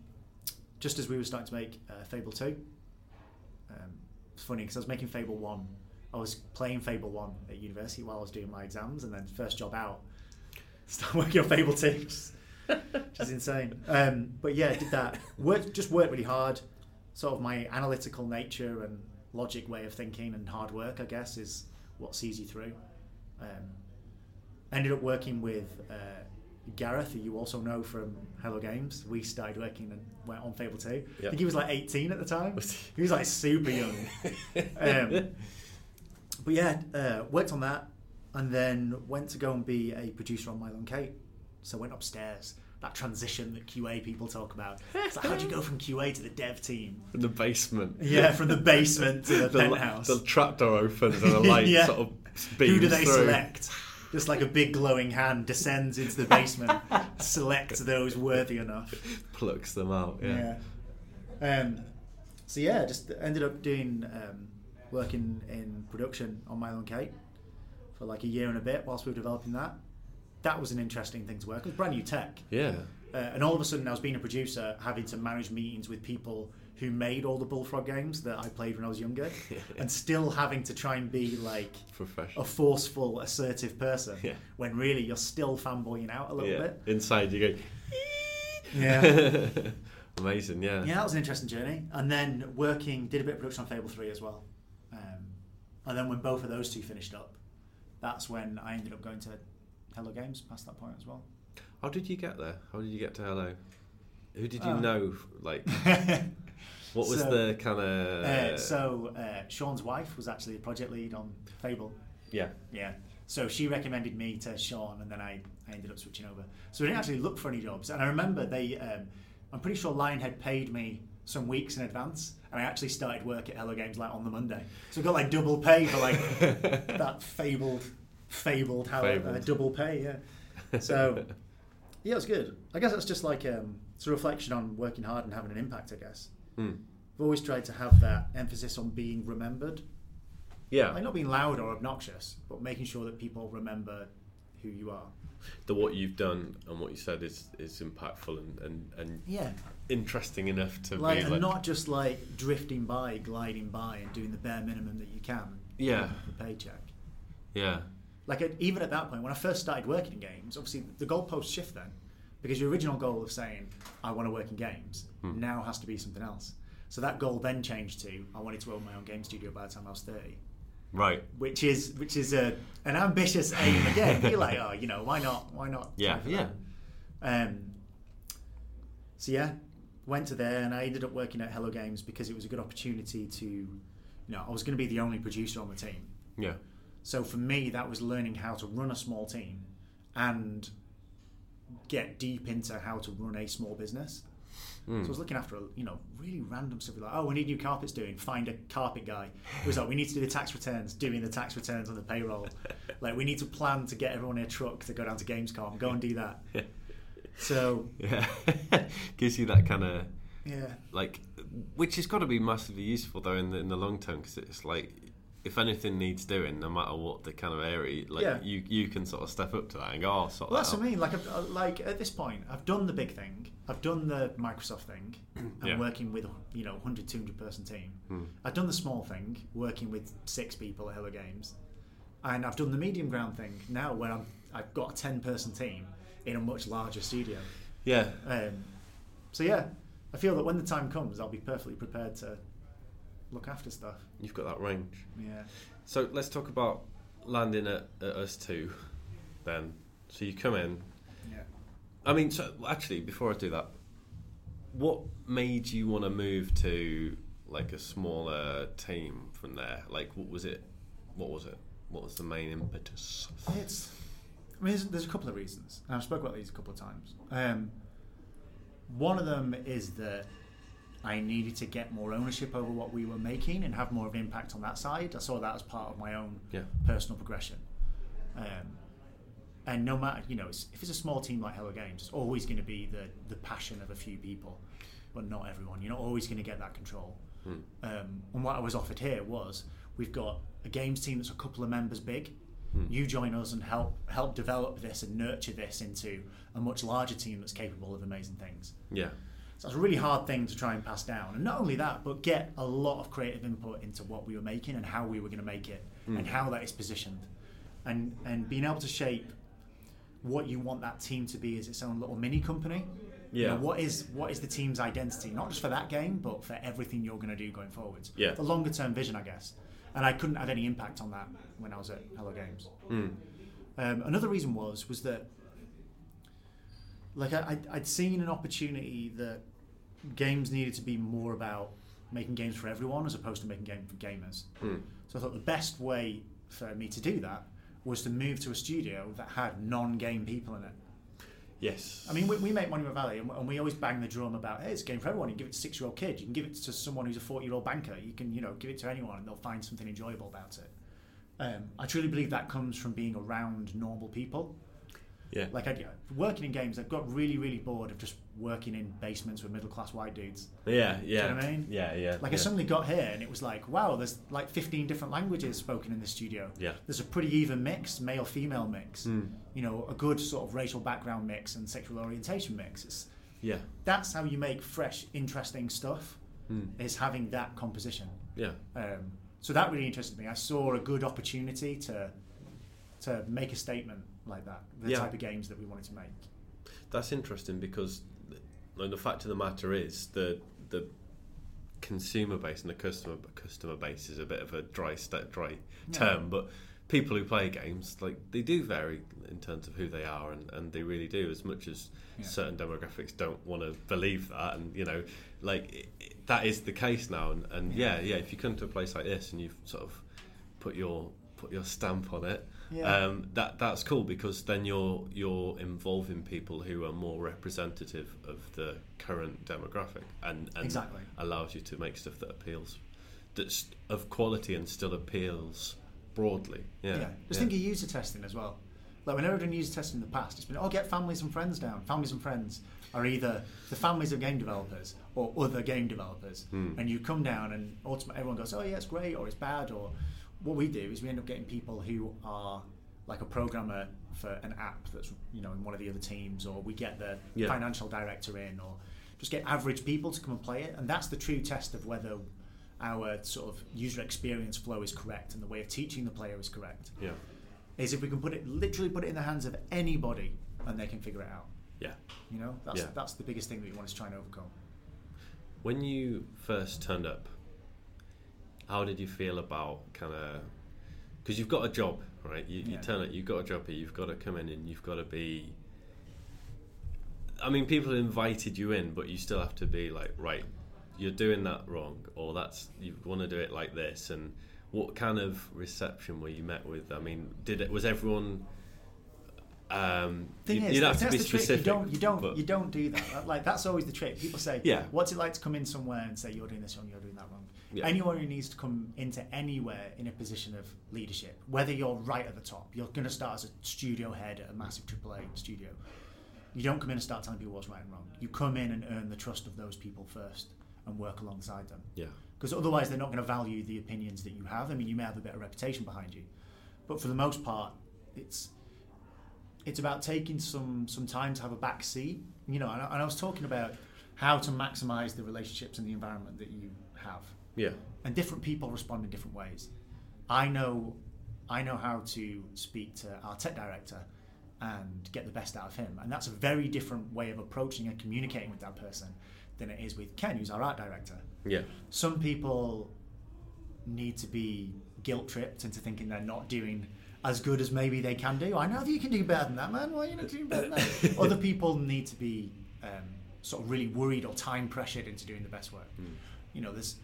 just as we were starting to make uh, Fable 2. Um, it's funny because I was making Fable 1. I was playing Fable 1 at university while I was doing my exams, and then first job out, [LAUGHS] start working on Fable 2. Just, just insane. Um, but yeah, did that. Worked, just worked really hard. Sort of my analytical nature and logic way of thinking and hard work, I guess, is what sees you through. Um, ended up working with uh, Gareth, who you also know from Hello Games. We started working and went on Fable 2. I think he was like 18 at the time. He? Was like super young. [LAUGHS] um, but yeah, uh, worked on that and then went to go and be a producer on Milo and Kate. So went upstairs. That transition that QA people talk about. It's like, how'd you go from QA to the dev team? From the basement. Yeah, from the basement to the, [LAUGHS] The, penthouse. the trapdoor opens and the light [LAUGHS] Yeah. sort of beams Who do they through. select? Just like a big glowing hand descends into the basement, [LAUGHS] selects those worthy enough. Plucks them out. Yeah. Yeah. Um, so yeah, just ended up doing um, working in production on Milo and Kate for like a year and a bit whilst we were developing that. That was an interesting thing to work. It was brand new tech, Yeah. uh, and all of a sudden I was being a producer, having to manage meetings with people who made all the Bullfrog games that I played when I was younger, [LAUGHS] and still having to try and be like a forceful, assertive person Yeah. when really you're still fanboying out a little yeah. bit. Inside you go. [LAUGHS] Yeah. [LAUGHS] Amazing. Yeah. Yeah, that was an interesting journey. And then working, did a bit of production on Fable 3 as well. Um, and then when both of those two finished up, that's when I ended up going to Hello Games past that point as well. How did you get there? How did you get to Hello? Who did you Uh, know? Like, what was So, the kind of? uh, so uh, Sean's wife was actually a project lead on Fable. yeah. Yeah. So she recommended me to Sean, and then I, I ended up switching over. So I didn't actually look for any jobs. And I remember they, um, I'm pretty sure Lionhead paid me some weeks in advance, and I actually started work at Hello Games like on the Monday. So I got like double pay for like [LAUGHS] that fabled, fabled how uh, double pay. Yeah. So yeah, it was good. I guess that's just like um, it's a reflection on working hard and having an impact. I guess Hmm. I've always tried to have that emphasis on being remembered. Yeah. Like not being loud or obnoxious, but making sure that people remember who you are. The what you've done and what you said is is impactful and and, and Yeah. interesting enough to Like, be like. not just like drifting by, gliding by, and doing the bare minimum that you can. Yeah. A paycheck. yeah. Like at, even at that point, when I first started working in games, obviously the goalposts shift then, because your original goal of saying I want to work in games Hmm. now has to be something else. So that goal then changed to I wanted to own my own game studio by the time I was thirty. Right. which is which is a an ambitious aim again. [LAUGHS] You're like, oh, you know, why not? Why not? Yeah, yeah. Um. So yeah, went to there and I ended up working at Hello Games because it was a good opportunity to, you know, I was going to be the only producer on the team. Yeah. So for me, that was learning how to run a small team and get deep into how to run a small business. Hmm. So I was looking after, a you know, really random stuff. Like, oh, we need new carpets doing. Find a carpet guy. It was like, we need to do the tax returns. Doing the tax returns on the payroll. [LAUGHS] like, we need to plan to get everyone in a truck to go down to Gamescom. Go and do that. [LAUGHS] So Yeah. [LAUGHS] Gives you that kind of yeah, like, which has got to be massively useful though in the in the long term because it's like. If anything needs doing, no matter what the kind of area, like Yeah. you, you can sort of step up to that and go, "Oh, sort well, that that's what. I mean. Like, I've, uh, like at this point, I've done the big thing. I've done the Microsoft thing. [CLEARS THROAT] I'm Yeah. working with you know 100, 200 person team. Hmm. I've done the small thing, working with six people at Hello Games, and I've done the medium ground thing now, where I'm I've got a ten person team in a much larger studio. Yeah, Um, so yeah, I feel that when the time comes, I'll be perfectly prepared to look after stuff. you've got that range. Yeah. So let's talk about landing at, at ustwo, then. So you come in. Yeah. I mean, so actually, before I do that, what made you want to move to like a smaller team from there? Like, what was it? What was it? What was the main impetus? It's. I mean, there's, there's a couple of reasons, and I've spoke about these a couple of times. Um, one of them is that I needed to get more ownership over what we were making and have more of an impact on that side. I saw that as part of my own Yeah. personal progression. Um, and no matter, you know, it's, if it's a small team like Hello Games, it's always going to be the, the passion of a few people, but not everyone. You're not always going to get that control. Hmm. Um, and what I was offered here was We've got a games team that's a couple of members big. You join us and help help develop this and nurture this into a much larger team that's capable of amazing things. Yeah. So it's a really hard thing to try and pass down. And not only that, but get a lot of creative input into what we were making and how we were going to make it and how that is positioned. And and being able to shape what you want that team to be as its own little mini company. You Yeah. know, what is what is the team's identity, not just for that game, but for everything you're going to do going forwards. Yeah. The longer term vision, I guess. And I couldn't have any impact on that when I was at Hello Games. Mm. Um, another reason was was that like I, I'd seen an opportunity that games needed to be more about making games for everyone as opposed to making games for gamers. Mm. So I thought the best way for me to do that was to move to a studio that had non-game people in it. Yes. I mean, we, we make Monument Valley, and, and we always bang the drum about, hey, it's a game for everyone. You can give it to a six-year-old kid. You can give it to someone who's a forty-year-old banker. You can, you know, give it to anyone, and they'll find something enjoyable about it. Um, I truly believe that comes from being around normal people. Yeah. Like, I, working in games, I've got really, really bored of just working in basements with middle-class white dudes. yeah. Yeah. know what I mean? Yeah. Yeah. Like, yeah. I suddenly got here, and it was like, wow, there's like 15 different languages spoken in the studio. Yeah. There's a pretty even mix, male-female mix. Mm. You know, a good sort of racial background mix and sexual orientation mix. It's, Yeah. that's how you make fresh, interesting stuff. Mm. Is having that composition. Yeah. Um, so that really interested me. I saw a good opportunity to to make a statement like that. The Yeah. type of games that we wanted to make. That's interesting because the fact of the matter is the the consumer base and the customer customer base is a bit of a dry st- dry Yeah. term, but people who play games like they do vary in terms of who they are, and, and they really do. As much as Yeah. certain demographics don't want to believe that, and you know, like it, it, that is the case now. And, and yeah, yeah, if you come to a place like this and you've sort of put your put your stamp on it, Yeah. um, that that's cool because then you're you're involving people who are more representative of the current demographic and, and Exactly. allows you to make stuff that appeals that's of quality and still appeals broadly. Yeah. Yeah. Just think of user testing as well. Like whenever I've done user testing in the past, it's been oh get families and friends down. Families and friends are either the families of game developers or other game developers, Hmm. and you come down and ultimately everyone goes oh yeah it's great or it's bad or what we do is we end up getting people who are like a programmer for an app that's you know in one of the other teams or we get the Yeah. financial director in or just get average people to come and play it and that's the true test of whether our sort of user experience flow is correct and the way of teaching the player is correct Yeah. is if we can put it literally put it in the hands of anybody and they can figure it out. Yeah. You know, that's Yeah. that's the biggest thing that we want to try and overcome. When you first turned up, how did you feel about kind of because you've got a job, right? You, you Yeah. turn up, you've got a job here, you've got to come in and you've got to be. I mean, people invited you in, but you still have to be like, right, you're doing that wrong, or that's you want to do it like this. And what kind of reception were you met with? I mean, did it was everyone? Um, Thing you, is, you'd have to be specific. You don't, you don't, you don't do that. That- Like that's always the trick. People say, Yeah. what's it like to come in somewhere and say you're doing this wrong, you're doing that wrong? Yeah. Anyone who needs to come into anywhere in a position of leadership, whether you're right at the top, you're going to start as a studio head at a massive AAA studio. You don't come in and start telling people what's right and wrong. You come in and earn the trust of those people first and work alongside them. yeah, because otherwise they're not going to value the opinions that you have. I mean, you may have a better reputation behind you, but for the most part, it's it's about taking some some time to have a back seat. You know, and I, and I was talking about how to maximize the relationships and the environment that you have, yeah, and different people respond in different ways. I know, I know how to speak to our tech director and get the best out of him, and that's a very different way of approaching and communicating with that person than it is with Ken, who's our art director yeah, some people need to be guilt tripped into thinking they're not doing as good as maybe they can do. I know that you can do better than that, man. Why are you not doing better than that? [LAUGHS] Other people need to be um, sort of really worried or time pressured into doing the best work. You know, there's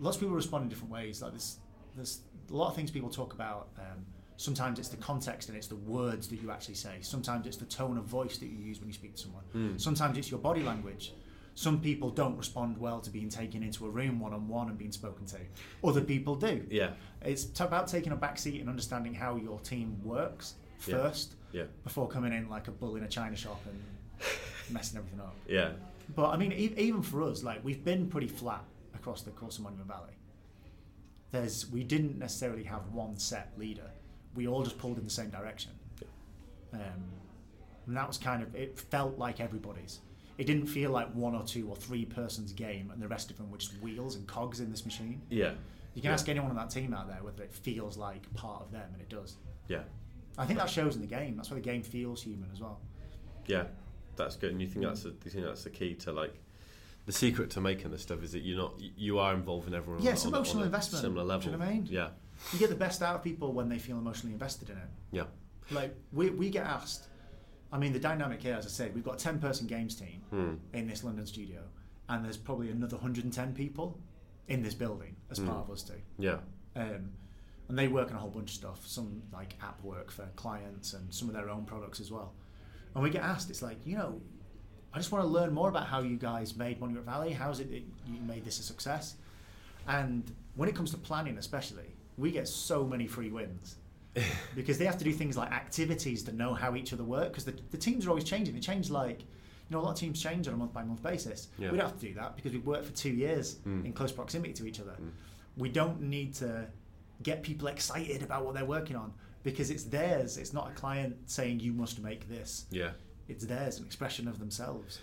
lots of people respond in different ways. Like there's there's a lot of things people talk about. Um, sometimes it's the context and it's the words that you actually say. Sometimes it's the tone of voice that you use when you speak to someone. Sometimes it's your body language. Some people don't respond well to being taken into a room one on one and being spoken to. Other people do. yeah, It's t- about taking a back seat and understanding how your team works Yeah. first yeah, before coming in like a bull in a china shop and [LAUGHS] messing everything up. yeah, But I mean, e- even for us, like we've been pretty flat across the course of Monument Valley. there's we didn't necessarily have one set leader. We all just pulled in the same direction. Um, and that was kind of it felt like everybody's. It didn't feel like one or two or three persons game and the rest of them were just wheels and cogs in this machine. Yeah. You can Yeah. ask anyone on that team out there whether it feels like part of them, and it does. Yeah. I think that shows in the game. That's why the game feels human as well. Yeah, that's good. And you think that's do you think that's the key to like the secret to making this stuff is that you're not you are involving everyone. Yeah, on, it's on a- emotional on investment. Similar Do level. you know what I mean? Yeah, You get the best out of people when they feel emotionally invested in it. yeah, Like we, we get asked. I mean, the dynamic here, as I said, we've got a ten-person games team Hmm. in this London studio, and there's probably another 110 people in this building as Hmm. part of ustwo. yeah, Um, and they work on a whole bunch of stuff, some like app work for clients and some of their own products as well. And we get asked, it's like, you know, I just want to learn more about how you guys made Monument Valley. How is it that you made this a success? And when it comes to planning, especially, we get so many free wins [LAUGHS] because they have to do things like activities to know how each other work because the, the teams are always changing. They change like, you know, a lot of teams change on a month by month basis. Yeah. We don't have to do that because we've worked for two years Mm. in close proximity to each other. We don't need to get people excited about what they're working on because it's theirs. It's not a client saying you must make this. yeah. It's theirs, an expression of themselves.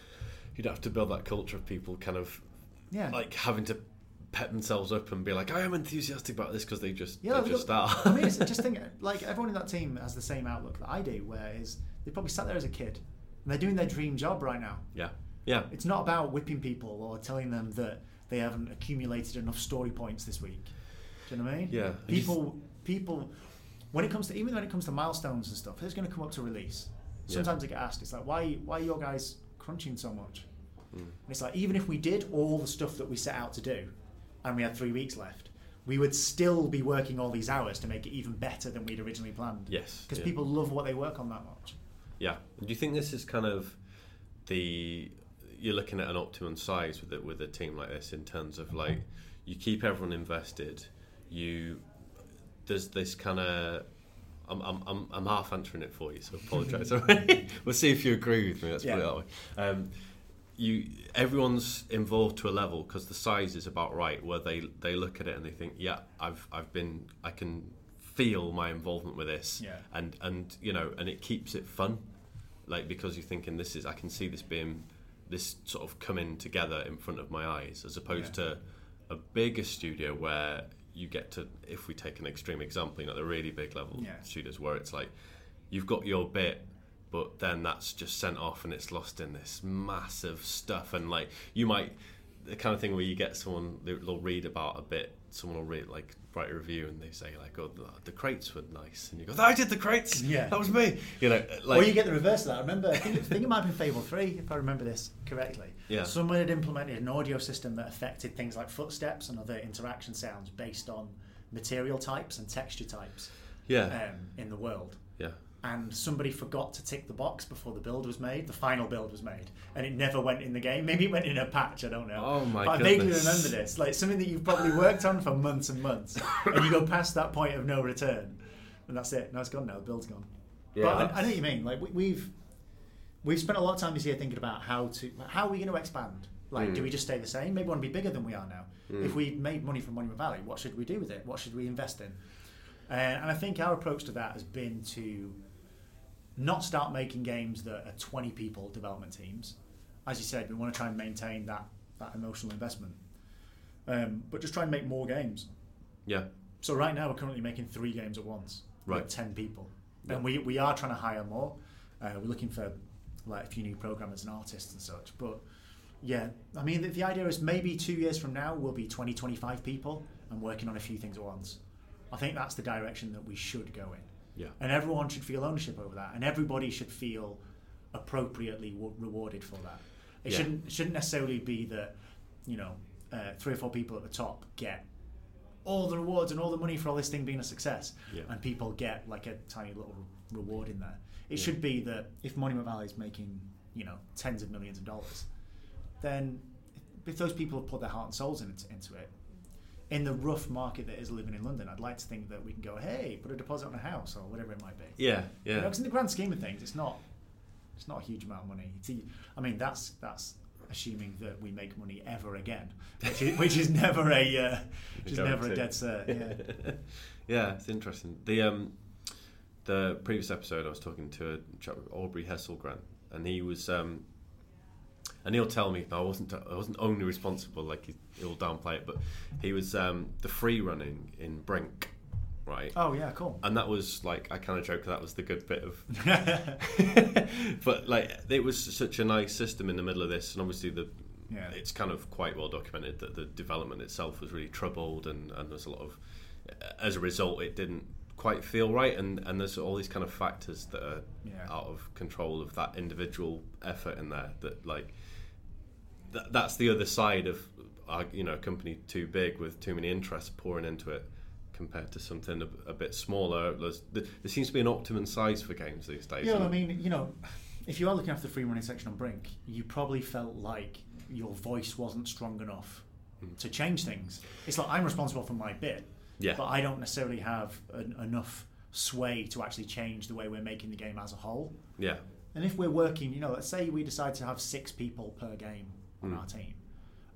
You'd have to build that culture of people kind of Yeah. like having to pet themselves up and be like, I am enthusiastic about this because they just Yeah, they just are. I mean, it's [LAUGHS] just think like everyone in that team has the same outlook that I do, where is they probably sat there as a kid and they're doing their dream job right now. yeah, yeah, It's not about whipping people or telling them that they haven't accumulated enough story points this week. Do you know what I mean? Yeah. People, people, when it comes to even when it comes to milestones and stuff, who's going to come up to release? Sometimes I get asked, it's like, why, why are your guys crunching so much? Mm. And it's like, even if we did all the stuff that we set out to do, and we had three weeks left, we would still be working all these hours to make it even better than we'd originally planned. yes, Because yeah. people love what they work on that much. Yeah. Do you think this is kind of the you're looking at an optimum size with it with a team like this in terms of like you keep everyone invested, you there's this kind of I'm, I'm, I'm, I'm half answering it for you, so apologise. [LAUGHS] [LAUGHS] we'll see if you agree with me. Let's put it that way. Um, you everyone's involved to a level because the size is about right where they they look at it and they think yeah I've I've been I can feel my involvement with this Yeah. and and you know and it keeps it fun like because you're thinking this is I can see this being this sort of coming together in front of my eyes as opposed Yeah. to a bigger studio where you get to if we take an extreme example you know the really big level Yeah. studios where it's like you've got your bit but then that's just sent off and it's lost in this massive stuff and like you might the kind of thing where you get someone they'll read about a bit someone will read like write a review and they say like oh the, the crates were nice and you go I did the crates Yeah. that was me you know like or you get the reverse of that. I remember, I think, I think it might have been Fable 3, if I remember this correctly. Yeah. Someone had implemented an audio system that affected things like footsteps and other interaction sounds based on material types and texture types yeah um, in the world. And somebody forgot to tick the box before the build was made, the final build was made, and it never went in the game. Maybe it went in a patch, I don't know. Oh my but I vaguely remember this. Like something that you've probably worked on for months and months, and you go [COUGHS] past that point of no return, and that's it. Now it's gone now, the build's gone. Yeah, but I, I know what you mean. Like we, we've we've spent a lot of time this year thinking about how to how are we going to expand. Like, do Mm. we just stay the same? Maybe we want to be bigger than we are now. Mm. If we made money from Monument Valley, what should we do with it? What should we invest in? Uh, and I think our approach to that has been to not start making games that are 20 people development teams. As you said, we want to try and maintain that, that emotional investment. Um, but just try and make more games. yeah So right now we're currently making three games at once. Right. With ten people, Yeah. and we, we are trying to hire more. Uh, we're looking for like a few new programmers and artists and such. But yeah, I mean the, the idea is maybe two years from now we'll be 20, 25 people and working on a few things at once. I think that's the direction that we should go in, yeah and everyone should feel ownership over that, and everybody should feel appropriately w- rewarded for that. It Yeah. shouldn't it shouldn't necessarily be that you know uh, three or four people at the top get all the rewards and all the money for all this thing being a success, Yeah. and people get like a tiny little reward in there. It Yeah. should be that if Monument Valley is making you know tens of millions of dollars, then if those people have put their heart and souls into, into it, in the rough market that is living in London, I'd like to think that we can go, hey, put a deposit on a house or whatever it might be. yeah You know, in the grand scheme of things, it's not it's not a huge amount of money. It's, I mean, that's that's assuming that we make money ever again, which is, which is never a uh, which is never a dead cert. Yeah. [LAUGHS] yeah, it's interesting. The um, the previous episode, I was talking to a chap, Aubrey Hesselgren, and he was um, and he'll tell me I wasn't I wasn't only responsible like he, he'll downplay it, but he was um, the free running in Brink, right? Oh yeah, cool. And that was like I kind of joke that was the good bit of, [LAUGHS] but like it was such a nice system in the middle of this, and obviously the Yeah. it's kind of quite well documented that the development itself was really troubled, and and there's a lot of as a result it didn't quite feel right, and and there's all these kind of factors that are Yeah. out of control of that individual effort in there that like th- that's the other side of uh, you know a company too big with too many interests pouring into it compared to something a, a bit smaller There's, there seems to be an optimum size for games these days Yeah, I mean, you know, if you are looking after the free running section on Brink, you probably felt like your voice wasn't strong enough to change things. It's like I'm responsible for my bit, Yeah. but I don't necessarily have an, enough sway to actually change the way we're making the game as a whole. yeah And if we're working, you know, let's say we decide to have six people per game on our team,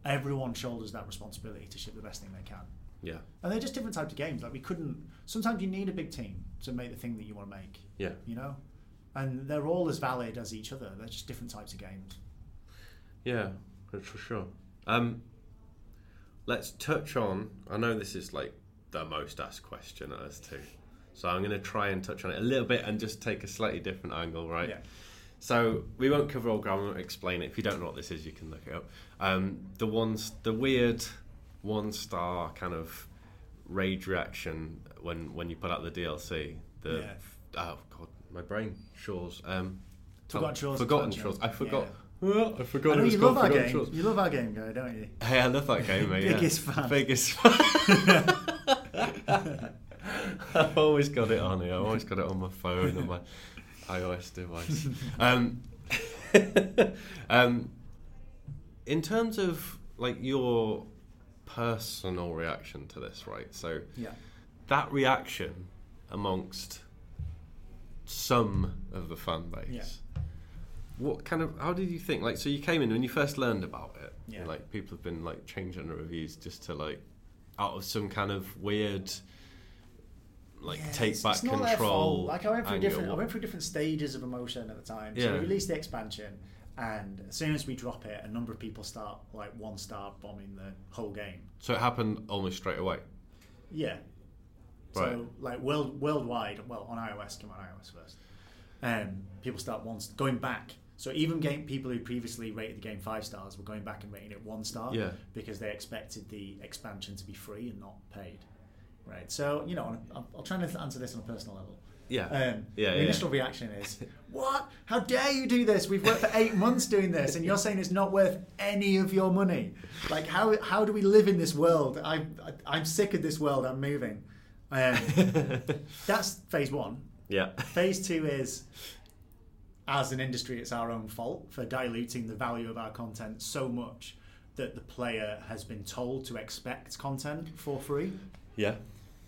everyone shoulders that responsibility to ship the best thing they can. yeah And they're just different types of games. Like we couldn't. Sometimes you need a big team to make the thing that you want to make. yeah You know, and they're all as valid as each other. They're just different types of games. Yeah, for for sure. Um, let's touch on. I know this is like the most asked question at ustwo, so I'm going to try and touch on it a little bit and just take a slightly different angle, right? Yeah. So we won't cover all ground. We won't explain it. If you don't know what this is, you can look it up. Um, the ones, the weird one star kind of rage reaction when when you put out the DLC. The Yeah. oh god, my brain. Shores. Um, Forgotten Shores Forgotten. Shores. I forgot. Yeah. Well, [LAUGHS] I forgot. I know you love our game. You love our game, guy, don't you? Hey, I love that [LAUGHS] game, mate. Biggest fan. Biggest fan. [LAUGHS] I've always got it on here. I've always got it on my phone and my iOS device. [LAUGHS] Um, [LAUGHS] um, in terms of like your personal reaction to this, right? So Yeah. that reaction amongst some of the fan base. Yeah. What kind of? How did you think? Like, so you came in when you first learned about it. Yeah. Like, people have been like changing the reviews just to like, out of some kind of weird, like Yeah, take back control. Like I went through different, I went through different stages of emotion at the time. So Yeah. we released the expansion, and as soon as we drop it, a number of people start like one star bombing the whole game. So it happened almost straight away. Yeah. Right. So like world worldwide, well on iOS, come on iOS first. Um, people start once going back. So even game people who previously rated the game five stars were going back and rating it one star Yeah. because they expected the expansion to be free and not paid. Right. So you know, I'll, I'll try and answer this on a personal level. Yeah. Um, Yeah, the yeah. initial reaction is, "What? How dare you do this? We've worked for eight [LAUGHS] months doing this, and you're saying it's not worth any of your money. Like, how how do we live in this world? I'm I- I'm sick of this world. I'm moving." Um, [LAUGHS] that's phase one. yeah. Phase two is, as an industry, it's our own fault for diluting the value of our content so much that the player has been told to expect content for free. Yeah.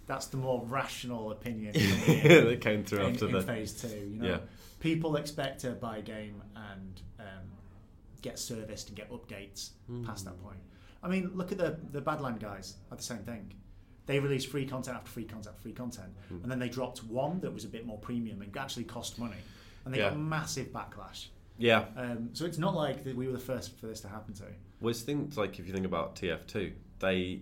That's the more rational opinion. [LAUGHS] in that came through in, after in the. phase two. You know, Yeah. people expect to buy a game and um, get serviced and get updates past Hmm. that point. I mean, look at the the Badland guys. Are the same thing. They released free content after free content after free content, Hmm. and then they dropped one that was a bit more premium and actually cost money, and they Yeah. got massive backlash. Yeah. Um, so it's not like that we were the first for this to happen to. Well, it's things like if you think about TF2, they, they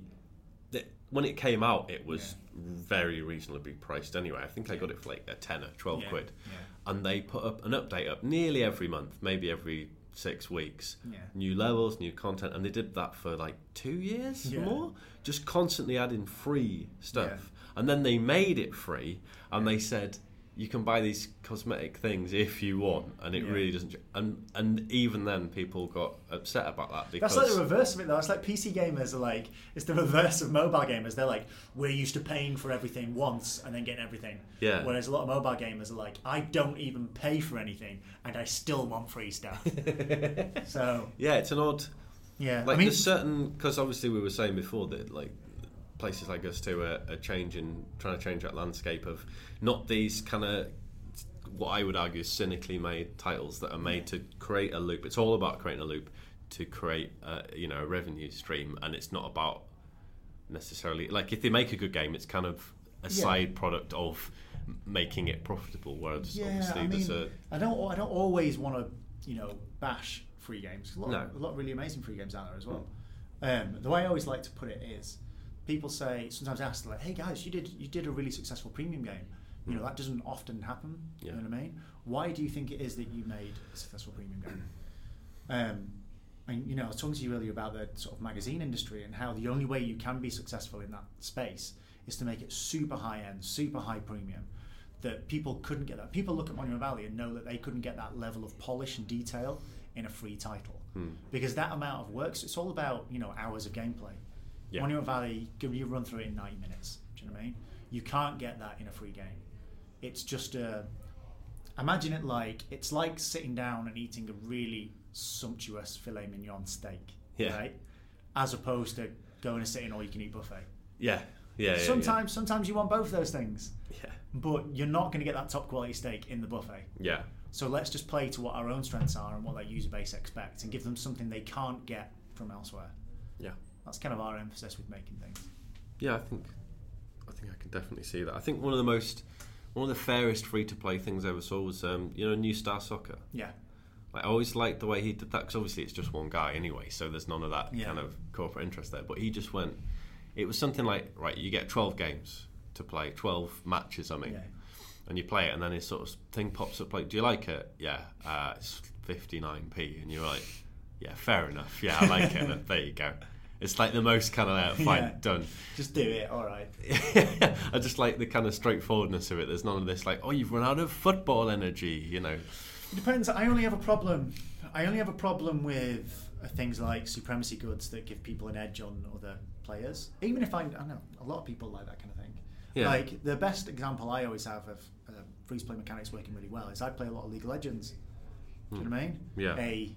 when it came out, it was very reasonably priced anyway. I think I got it for like a tenner, twelve Yeah, quid, yeah. and they put up an update up nearly every month, maybe every six weeks. Yeah. New levels, new content, and they did that for like two years Yeah. more, just constantly adding free stuff. And then they made it free, and they said you can buy these cosmetic things if you want, and it Yeah. really doesn't. And and even then, people got upset about that because That's like the reverse of it, though. It's like PC gamers are like, it's the reverse of mobile gamers. They're like, we're used to paying for everything once and then getting everything. Yeah. Whereas a lot of mobile gamers are like, I don't even pay for anything and I still want free stuff. [LAUGHS] so, Yeah, it's an odd. yeah. Like I mean, there's certain because obviously we were saying before that like places like ustwo are, are changing, trying to change that landscape of not these kind of what I would argue is cynically made titles that are made to create a loop. It's all about creating a loop to create a, you know a revenue stream, and it's not about necessarily like if they make a good game, it's kind of a Yeah. side product of making it profitable. Whereas Yeah, obviously I there's a I don't. I don't always want to, you know, bash free games. A lot, No. a lot of really amazing free games out there as well. Um, the way I always like to put it is, people say sometimes ask like, "Hey guys, you did you did a really successful premium game. You know that doesn't often happen. Yeah. You know what I mean? Why do you think it is that you made a successful premium game?" [CLEARS THROAT] Um, and you know, I was talking to you earlier about the sort of magazine industry and how the only way you can be successful in that space is to make it super high end, super high premium. That people couldn't get that. People look at Monument Valley and know that they couldn't get that level of polish and detail in a free title Hmm. because that amount of work. So it's all about you know hours of gameplay. Yeah. Monument Valley, you run through it in ninety minutes. Do you know what I mean? You can't get that in a free game. It's just a. Imagine it like it's like sitting down and eating a really sumptuous filet mignon steak, Yeah. right? As opposed to going and sitting all you can eat buffet. yeah yeah yeah, yeah. sometimes, sometimes you want both those things, yeah but you're not going to get that top quality steak in the buffet. yeah So let's just play to what our own strengths are and what that user base expects, and give them something they can't get from elsewhere. yeah. That's kind of our emphasis with making things. Yeah, I think I think I can definitely see that. I think one of the most one of the fairest free to play things I ever saw was um, you know New Star Soccer. Yeah, Like, I always liked the way he did that because obviously it's just one guy anyway, so there's none of that Yeah. kind of corporate interest there. But he just went. It was something like right, you get 12 games to play, 12 matches. I mean, yeah, and you play it, and then this sort of thing pops up like, "Do you like it?" Yeah, uh, it's 59p, and you're like, "Yeah, fair enough. Yeah, I like it." And there you go. It's like the most kind of uh, fine [LAUGHS] Yeah. done. just do it. All right. [LAUGHS] I just like the kind of straightforwardness of it. There's none of this like, oh, you've run out of football energy, you know. It depends. I only have a problem. I only have a problem with uh, things like supremacy goods that give people an edge on other players. Even if I, I know a lot of people like that kind of thing. Yeah. Like the best example I always have of uh, free to play mechanics working really well is I play a lot of League of Legends. Do you know what I mean? Yeah. A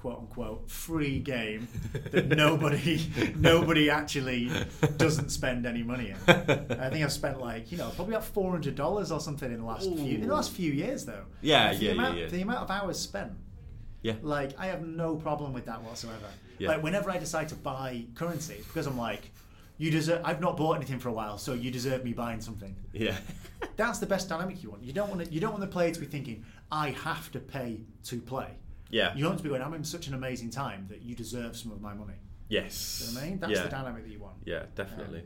quote unquote free game that nobody [LAUGHS] nobody actually doesn't spend any money in. I think I've spent like you know probably about four hundred dollars or something in the last few in the last few years though. Yeah, yeah, yeah, amount, yeah. The amount of hours spent. Yeah. Like I have no problem with that whatsoever. Yeah. Like whenever I decide to buy currency, it's because I'm like, you deserve. I've not bought anything for a while, so you deserve me buying something. Yeah. [LAUGHS] That's the best dynamic you want. You don't want to. You don't want the player to be thinking, I have to pay to play. Yeah. You want to be going, I'm having such an amazing time that you deserve some of my money. Yes. You know what I mean? That's yeah. the dynamic that you want. Yeah, definitely.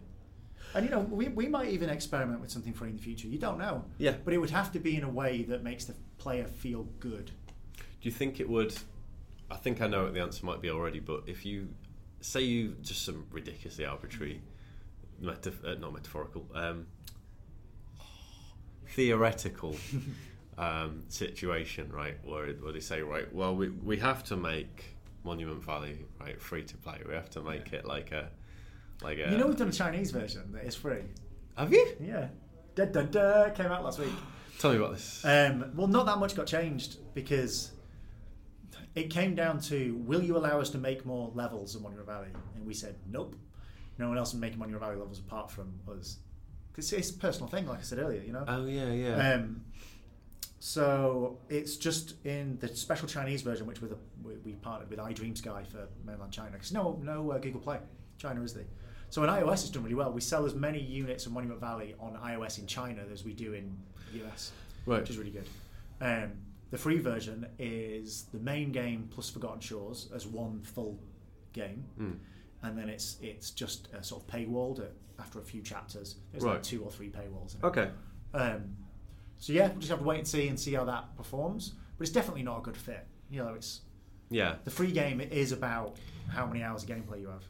And you know, we, we might even experiment with something free in the future. You don't know. Yeah. But it would have to be in a way that makes the player feel good. Do you think it would? I think I know what the answer might be already, but if you say you just some ridiculously arbitrary, meta, uh, not metaphorical, um, theoretical [LAUGHS] um, situation, right? Where, where they say, right, well, we, we have to make Monument Valley right free to play. We have to make it like a like a. You know, we've done a Chinese version that is free. have you? Yeah. Da, da, da, came out last week. [SIGHS] Tell me about this. Um, well, not that much got changed because it came down to will you allow us to make more levels in Monument Valley? And we said nope. No one else is making Monument Valley levels apart from us. Because it's a personal thing, like I said earlier, you know? oh yeah, yeah. Um, so it's just in the special Chinese version, which with a, we, we partnered with iDreamSky for mainland China. Because no, no uh, Google Play, China is the. So in iOS, it's done really well. We sell as many units of Monument Valley on iOS in China as we do in US, right. which is really good. Um, the free version is the main game plus Forgotten Shores as one full game, Mm. and then it's it's just uh, sort of paywalled at, after a few chapters. There's Right. like two or three paywalls. In it. Okay. Um, so yeah, we'll just have to wait and see and see how that performs. But it's definitely not a good fit. You know, it's Yeah. the free game is about how many hours of gameplay you have.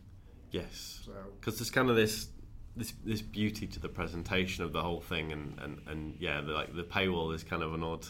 Yes. So because there's kind of this this this beauty to the presentation of the whole thing, and and, and yeah, the, like the paywall is kind of an odd.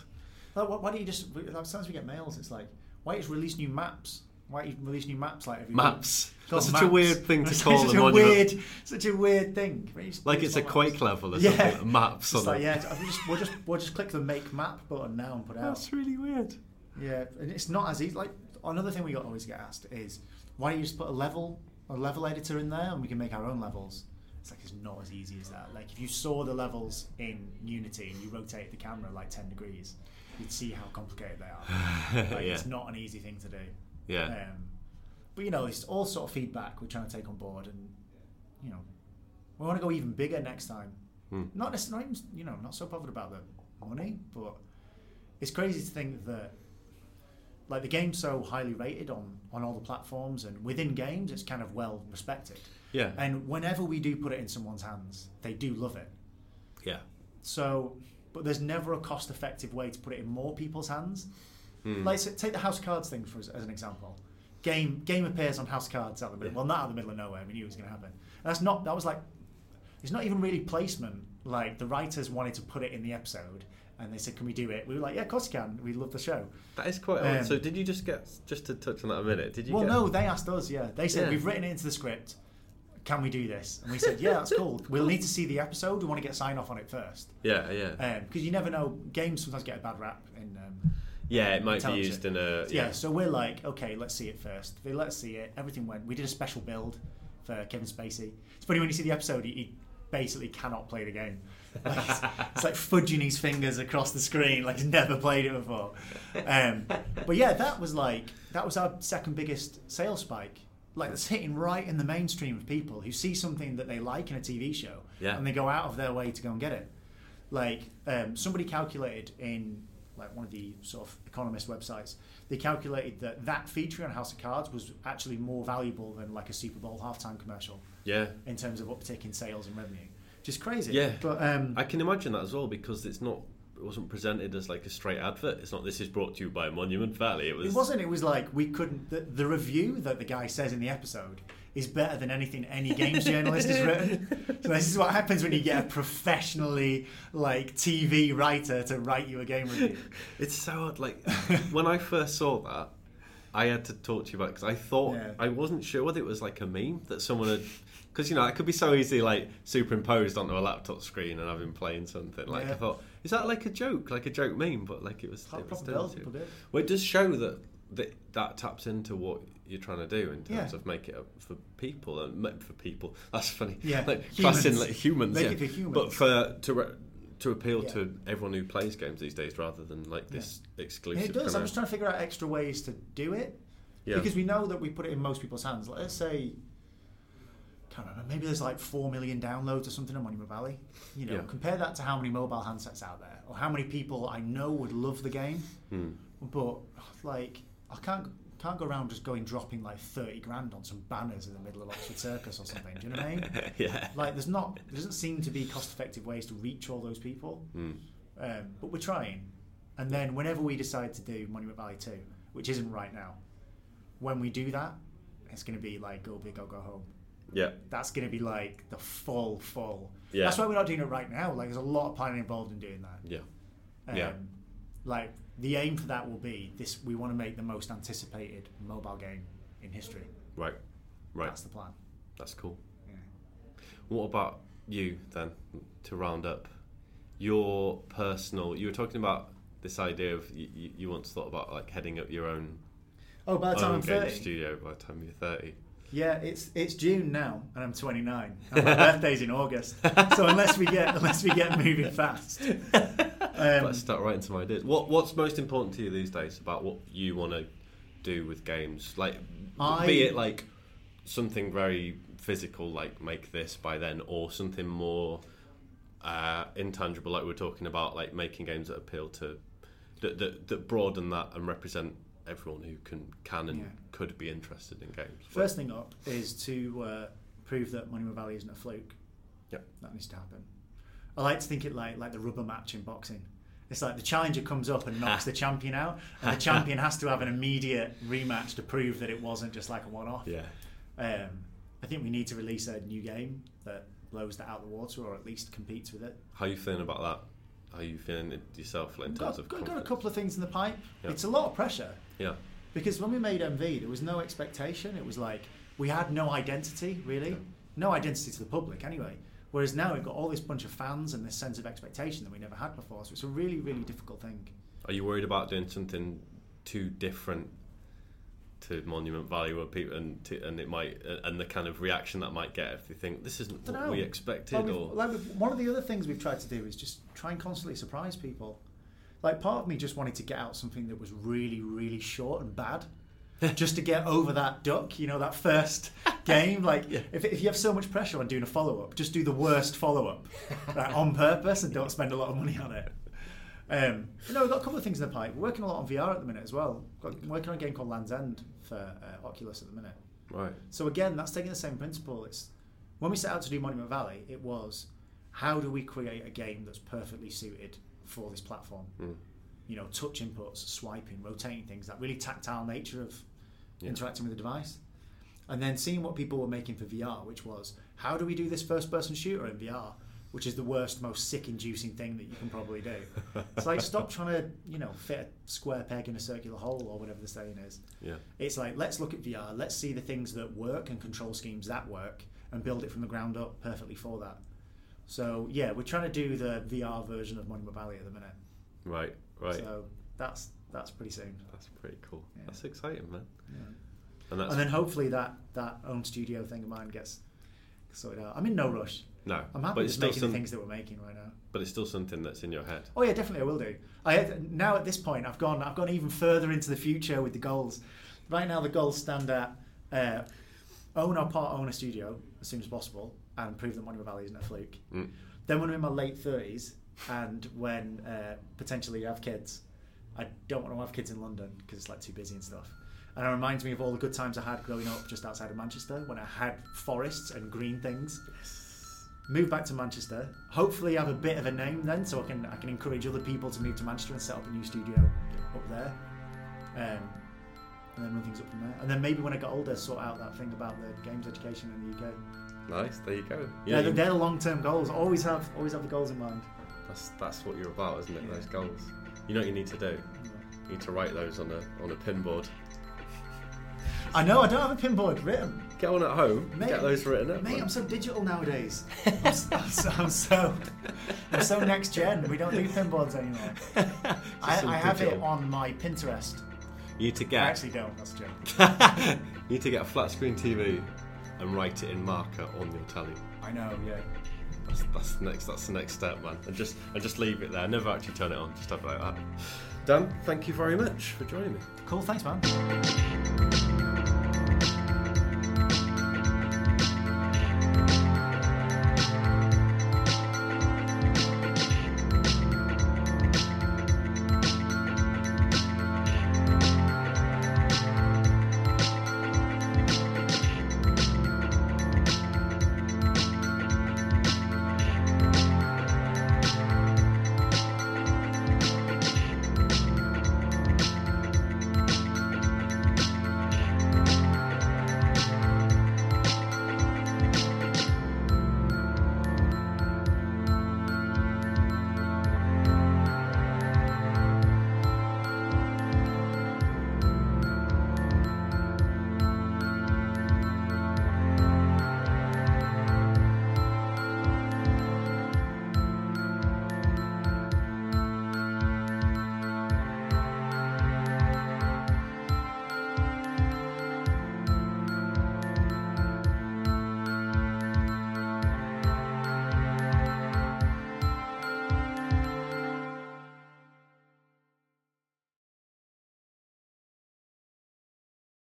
Why, why don't you just? like, Sometimes we get mails. It's like, why don't you just release new maps? Why you release new maps like? Maps. That's such a weird thing to It's call such them. a weird, such a weird thing. Why don't you just Like it's a more Quake level or Yeah. something. Maps It's on like it. yeah, we'll just, we'll just we'll just click the make map button now and put it out. That's really weird. Yeah, and it's not as easy. Like another thing we always get asked is, why don't you just put a level a level editor in there and we can make our own levels? It's like it's not as easy as that. Like if you saw the levels in Unity and you rotate the camera like ten degrees, you'd see how complicated they are. [SIGHS] Like yeah. it's not an easy thing to do. Yeah. Um, but you know, it's all sort of feedback we're trying to take on board, and you know, we want to go even bigger next time. Hmm. Not necessarily, you know, not so bothered about the money, but it's crazy to think that like the game's so highly rated on on all the platforms and within games it's kind of well respected Yeah. and whenever we do put it in someone's hands they do love it Yeah. so but there's never a cost effective way to put it in more people's hands Hmm. like take the house cards thing for as, as an example game game appears on house cards out the middle Yeah. well not out of the middle of nowhere we knew it was going to happen and that's not that was like it's not even really placement like the writers wanted to put it in the episode and they said can we do it we were like yeah of course you can we love the show That is quite Um, odd. So did you just get just to touch on that a minute? Did you? well get, no they asked us yeah they said Yeah. we've written it into the script can we do this and we said yeah that's cool we'll need to see the episode we want to get sign off on it first Yeah, yeah, because you never know games sometimes get a bad rap in um, yeah. It might be used in a yeah. so we're like, okay, let's see it first. Let us see it. Everything went. We did a special build for Kevin Spacey. It's funny when you see the episode, he, he basically cannot play the game. [LAUGHS] Like, it's, it's like fudging his fingers across the screen, like he's never played it before. Um, but yeah, that was like that was our second biggest sales spike. Like that's hitting right in the mainstream of people who see something that they like in a TV show, Yeah. and they go out of their way to go and get it. Like um, somebody calculated in like one of the sort of economist websites, they calculated that that feature on House of Cards was actually more valuable than like a Super Bowl halftime commercial yeah. in terms of uptick in sales and revenue. Just crazy. Yeah. But um, I can imagine that as well because it's not. It wasn't presented as like a straight advert. It's not. This is brought to you by Monument Valley. It was. it wasn't. It was like we couldn't. The, the review that the guy says in the episode is better than anything any games journalist has written. So this is what happens when you get a professionally like TV writer to write you a game review. [LAUGHS] It's so odd. Like when I first saw that, I had to talk to you about because I thought Yeah. I wasn't sure whether it was like a meme that someone had. Because you know, it could be so easily like superimposed onto a laptop screen and I've been playing something. Like I thought, is that like a joke, like a joke meme? But like it was. It was build, people did. Well, it does show that, that that taps into what you're trying to do in terms Yeah. of make it for people and for people. [LAUGHS] That's funny. Yeah, like humans. classing like humans. Make yeah. it for humans. But for to re- to appeal Yeah. to everyone who plays games these days, rather than like this exclusive. It does. I'm just trying to figure out extra ways to do it yeah. because we know that we put it in most people's hands. Like, let's say, can't remember. Maybe there's like four million downloads or something in Monument Valley. You know, Yeah. compare that to how many mobile handsets out there, or how many people I know would love the game. Hmm. But like, I can't can't go around just going dropping like thirty grand on some banners in the middle of Oxford Circus or something. Do you know what I mean? [LAUGHS] yeah. Like, there's not there doesn't seem to be cost-effective ways to reach all those people. Hmm. Um, but we're trying. And then whenever we decide to do Monument Valley 2, which isn't right now, when we do that, it's going to be like go big or go home. Yeah. That's going to be like the full, full. Yeah. That's why we're not doing it right now. Like, there's a lot of planning involved in doing that. Yeah. Um, Yeah. Like, the aim for that will be this we want to make the most anticipated mobile game in history. Right. Right. That's the plan. That's cool. Yeah. What about you then? To round up, your personal. You were talking about this idea of you, you, you once thought about like heading up your own Oh, by the time I'm game 30. studio by the time you're thirty. Yeah, it's it's June now, and I'm 29. And my [LAUGHS] birthday's in August. So unless we get unless we get moving fast, um, Let's start writing some ideas. What What's most important to you these days about what you want to do with games? Like, I- be it like something very physical, like make this by then, or something more uh, intangible, like we we're talking about, like making games that appeal to that that, that broaden that and represent everyone who can can and Yeah. could be interested in games. first thing up is to uh, prove that Monument Valley isn't a fluke. Yep. that needs to happen. I like to think it like like the rubber match in boxing. It's like the challenger comes up and knocks [LAUGHS] the champion out, and the champion has to have an immediate rematch to prove that it wasn't just like a one-off. yeah, Um, I think we need to release a new game that blows that out of the water, or at least competes with it. how are you feeling about that? How are you feeling it yourself in terms Got, of got, got a couple of things in the pipe. Yeah. It's a lot of pressure Yeah, because when we made MV, there was no expectation. It was like we had no identity really, no identity to the public anyway. Whereas now we've got all this bunch of fans and this sense of expectation that we never had before. So it's a really, really difficult thing. Are you worried about doing something too different to Monument Valley, where people and to, and it might and the kind of reaction that might get if they think this isn't what Dunno. we expected, or like one of the other things we've tried to do is just try and constantly surprise people. Like part of me just wanted to get out something that was really, really short and bad. [LAUGHS] just to get over that duck. You know, that first [LAUGHS] game. Like, Yeah. if, if you have so much pressure on doing a follow up, just do the worst follow up right, on [LAUGHS] purpose and don't spend a lot of money on it. Um, no, we've got a couple of things in the pipe. We're working a lot on VR at the minute as well. Got, working on a game called Land's End for uh, Oculus at the minute. Right. So again, that's taking the same principle. It's when we set out to do Monument Valley, it was how do we create a game that's perfectly suited for this platform? Mm. You know, touch inputs, swiping, rotating things, that really tactile nature of Yeah. interacting with the device. And then seeing what people were making for VR, which was how do we do this first person shooter in VR, which is the worst, most sick inducing thing that you can probably do. it's like stop [LAUGHS] trying to, you know, fit a square peg in a circular hole or whatever the saying is. Yeah. It's like let's look at VR, let's see the things that work and control schemes that work, and build it from the ground up perfectly for that. So yeah, we're trying to do the VR version of Monument Valley at the minute. Right. Right. So that's that's pretty soon. That's pretty cool. Yeah. That's exciting, man. Yeah. And that's And then hopefully that that own studio thing of mine gets sorted out. I'm in no rush. no. I'm happy but it's making some, the things that we're making right now. but it's still something that's in your head. Oh yeah, definitely I will do. I now at this point I've gone I've gone even further into the future with the goals. Right now the goals stand at uh, own or part own a studio as soon as possible and prove that Monument Valley isn't a fluke. Mm. Then when I'm in my late thirties and when uh, potentially I have kids, I don't want to have kids in London because it's like too busy and stuff. And it reminds me of all the good times I had growing up just outside of Manchester when I had forests and green things. Move back to Manchester. Hopefully, have a bit of a name then, so I can I can encourage other people to move to Manchester and set up a new studio up there. Um, and then run things up from there. And then maybe when I get older, sort out that thing about the games education in the UK. Nice. There you go. Yeah, they're, they're the long-term goals. Always have always have the goals in mind. that's that's what you're about, isn't it? Yeah. Those goals. You know what you need to do. You need to write those on a on a pinboard. I know I don't have a pinboard written. Get one at home. Mate, get those written up. Mate. I'm so digital nowadays. [LAUGHS] I'm, s- I'm so, I'm so I'm so next gen. We don't do pinboards anymore. [LAUGHS] I, I have it on my Pinterest. You need to get. I actually don't. That's a joke. [LAUGHS] you need to get a flat screen TV and write it in marker on your telly. I know. Yeah. That's, that's the next. That's the next step, man. And just and just leave it there. Never actually turn it on. Just have it like that. Dan, thank you very much for joining me. Cool. Thanks, man.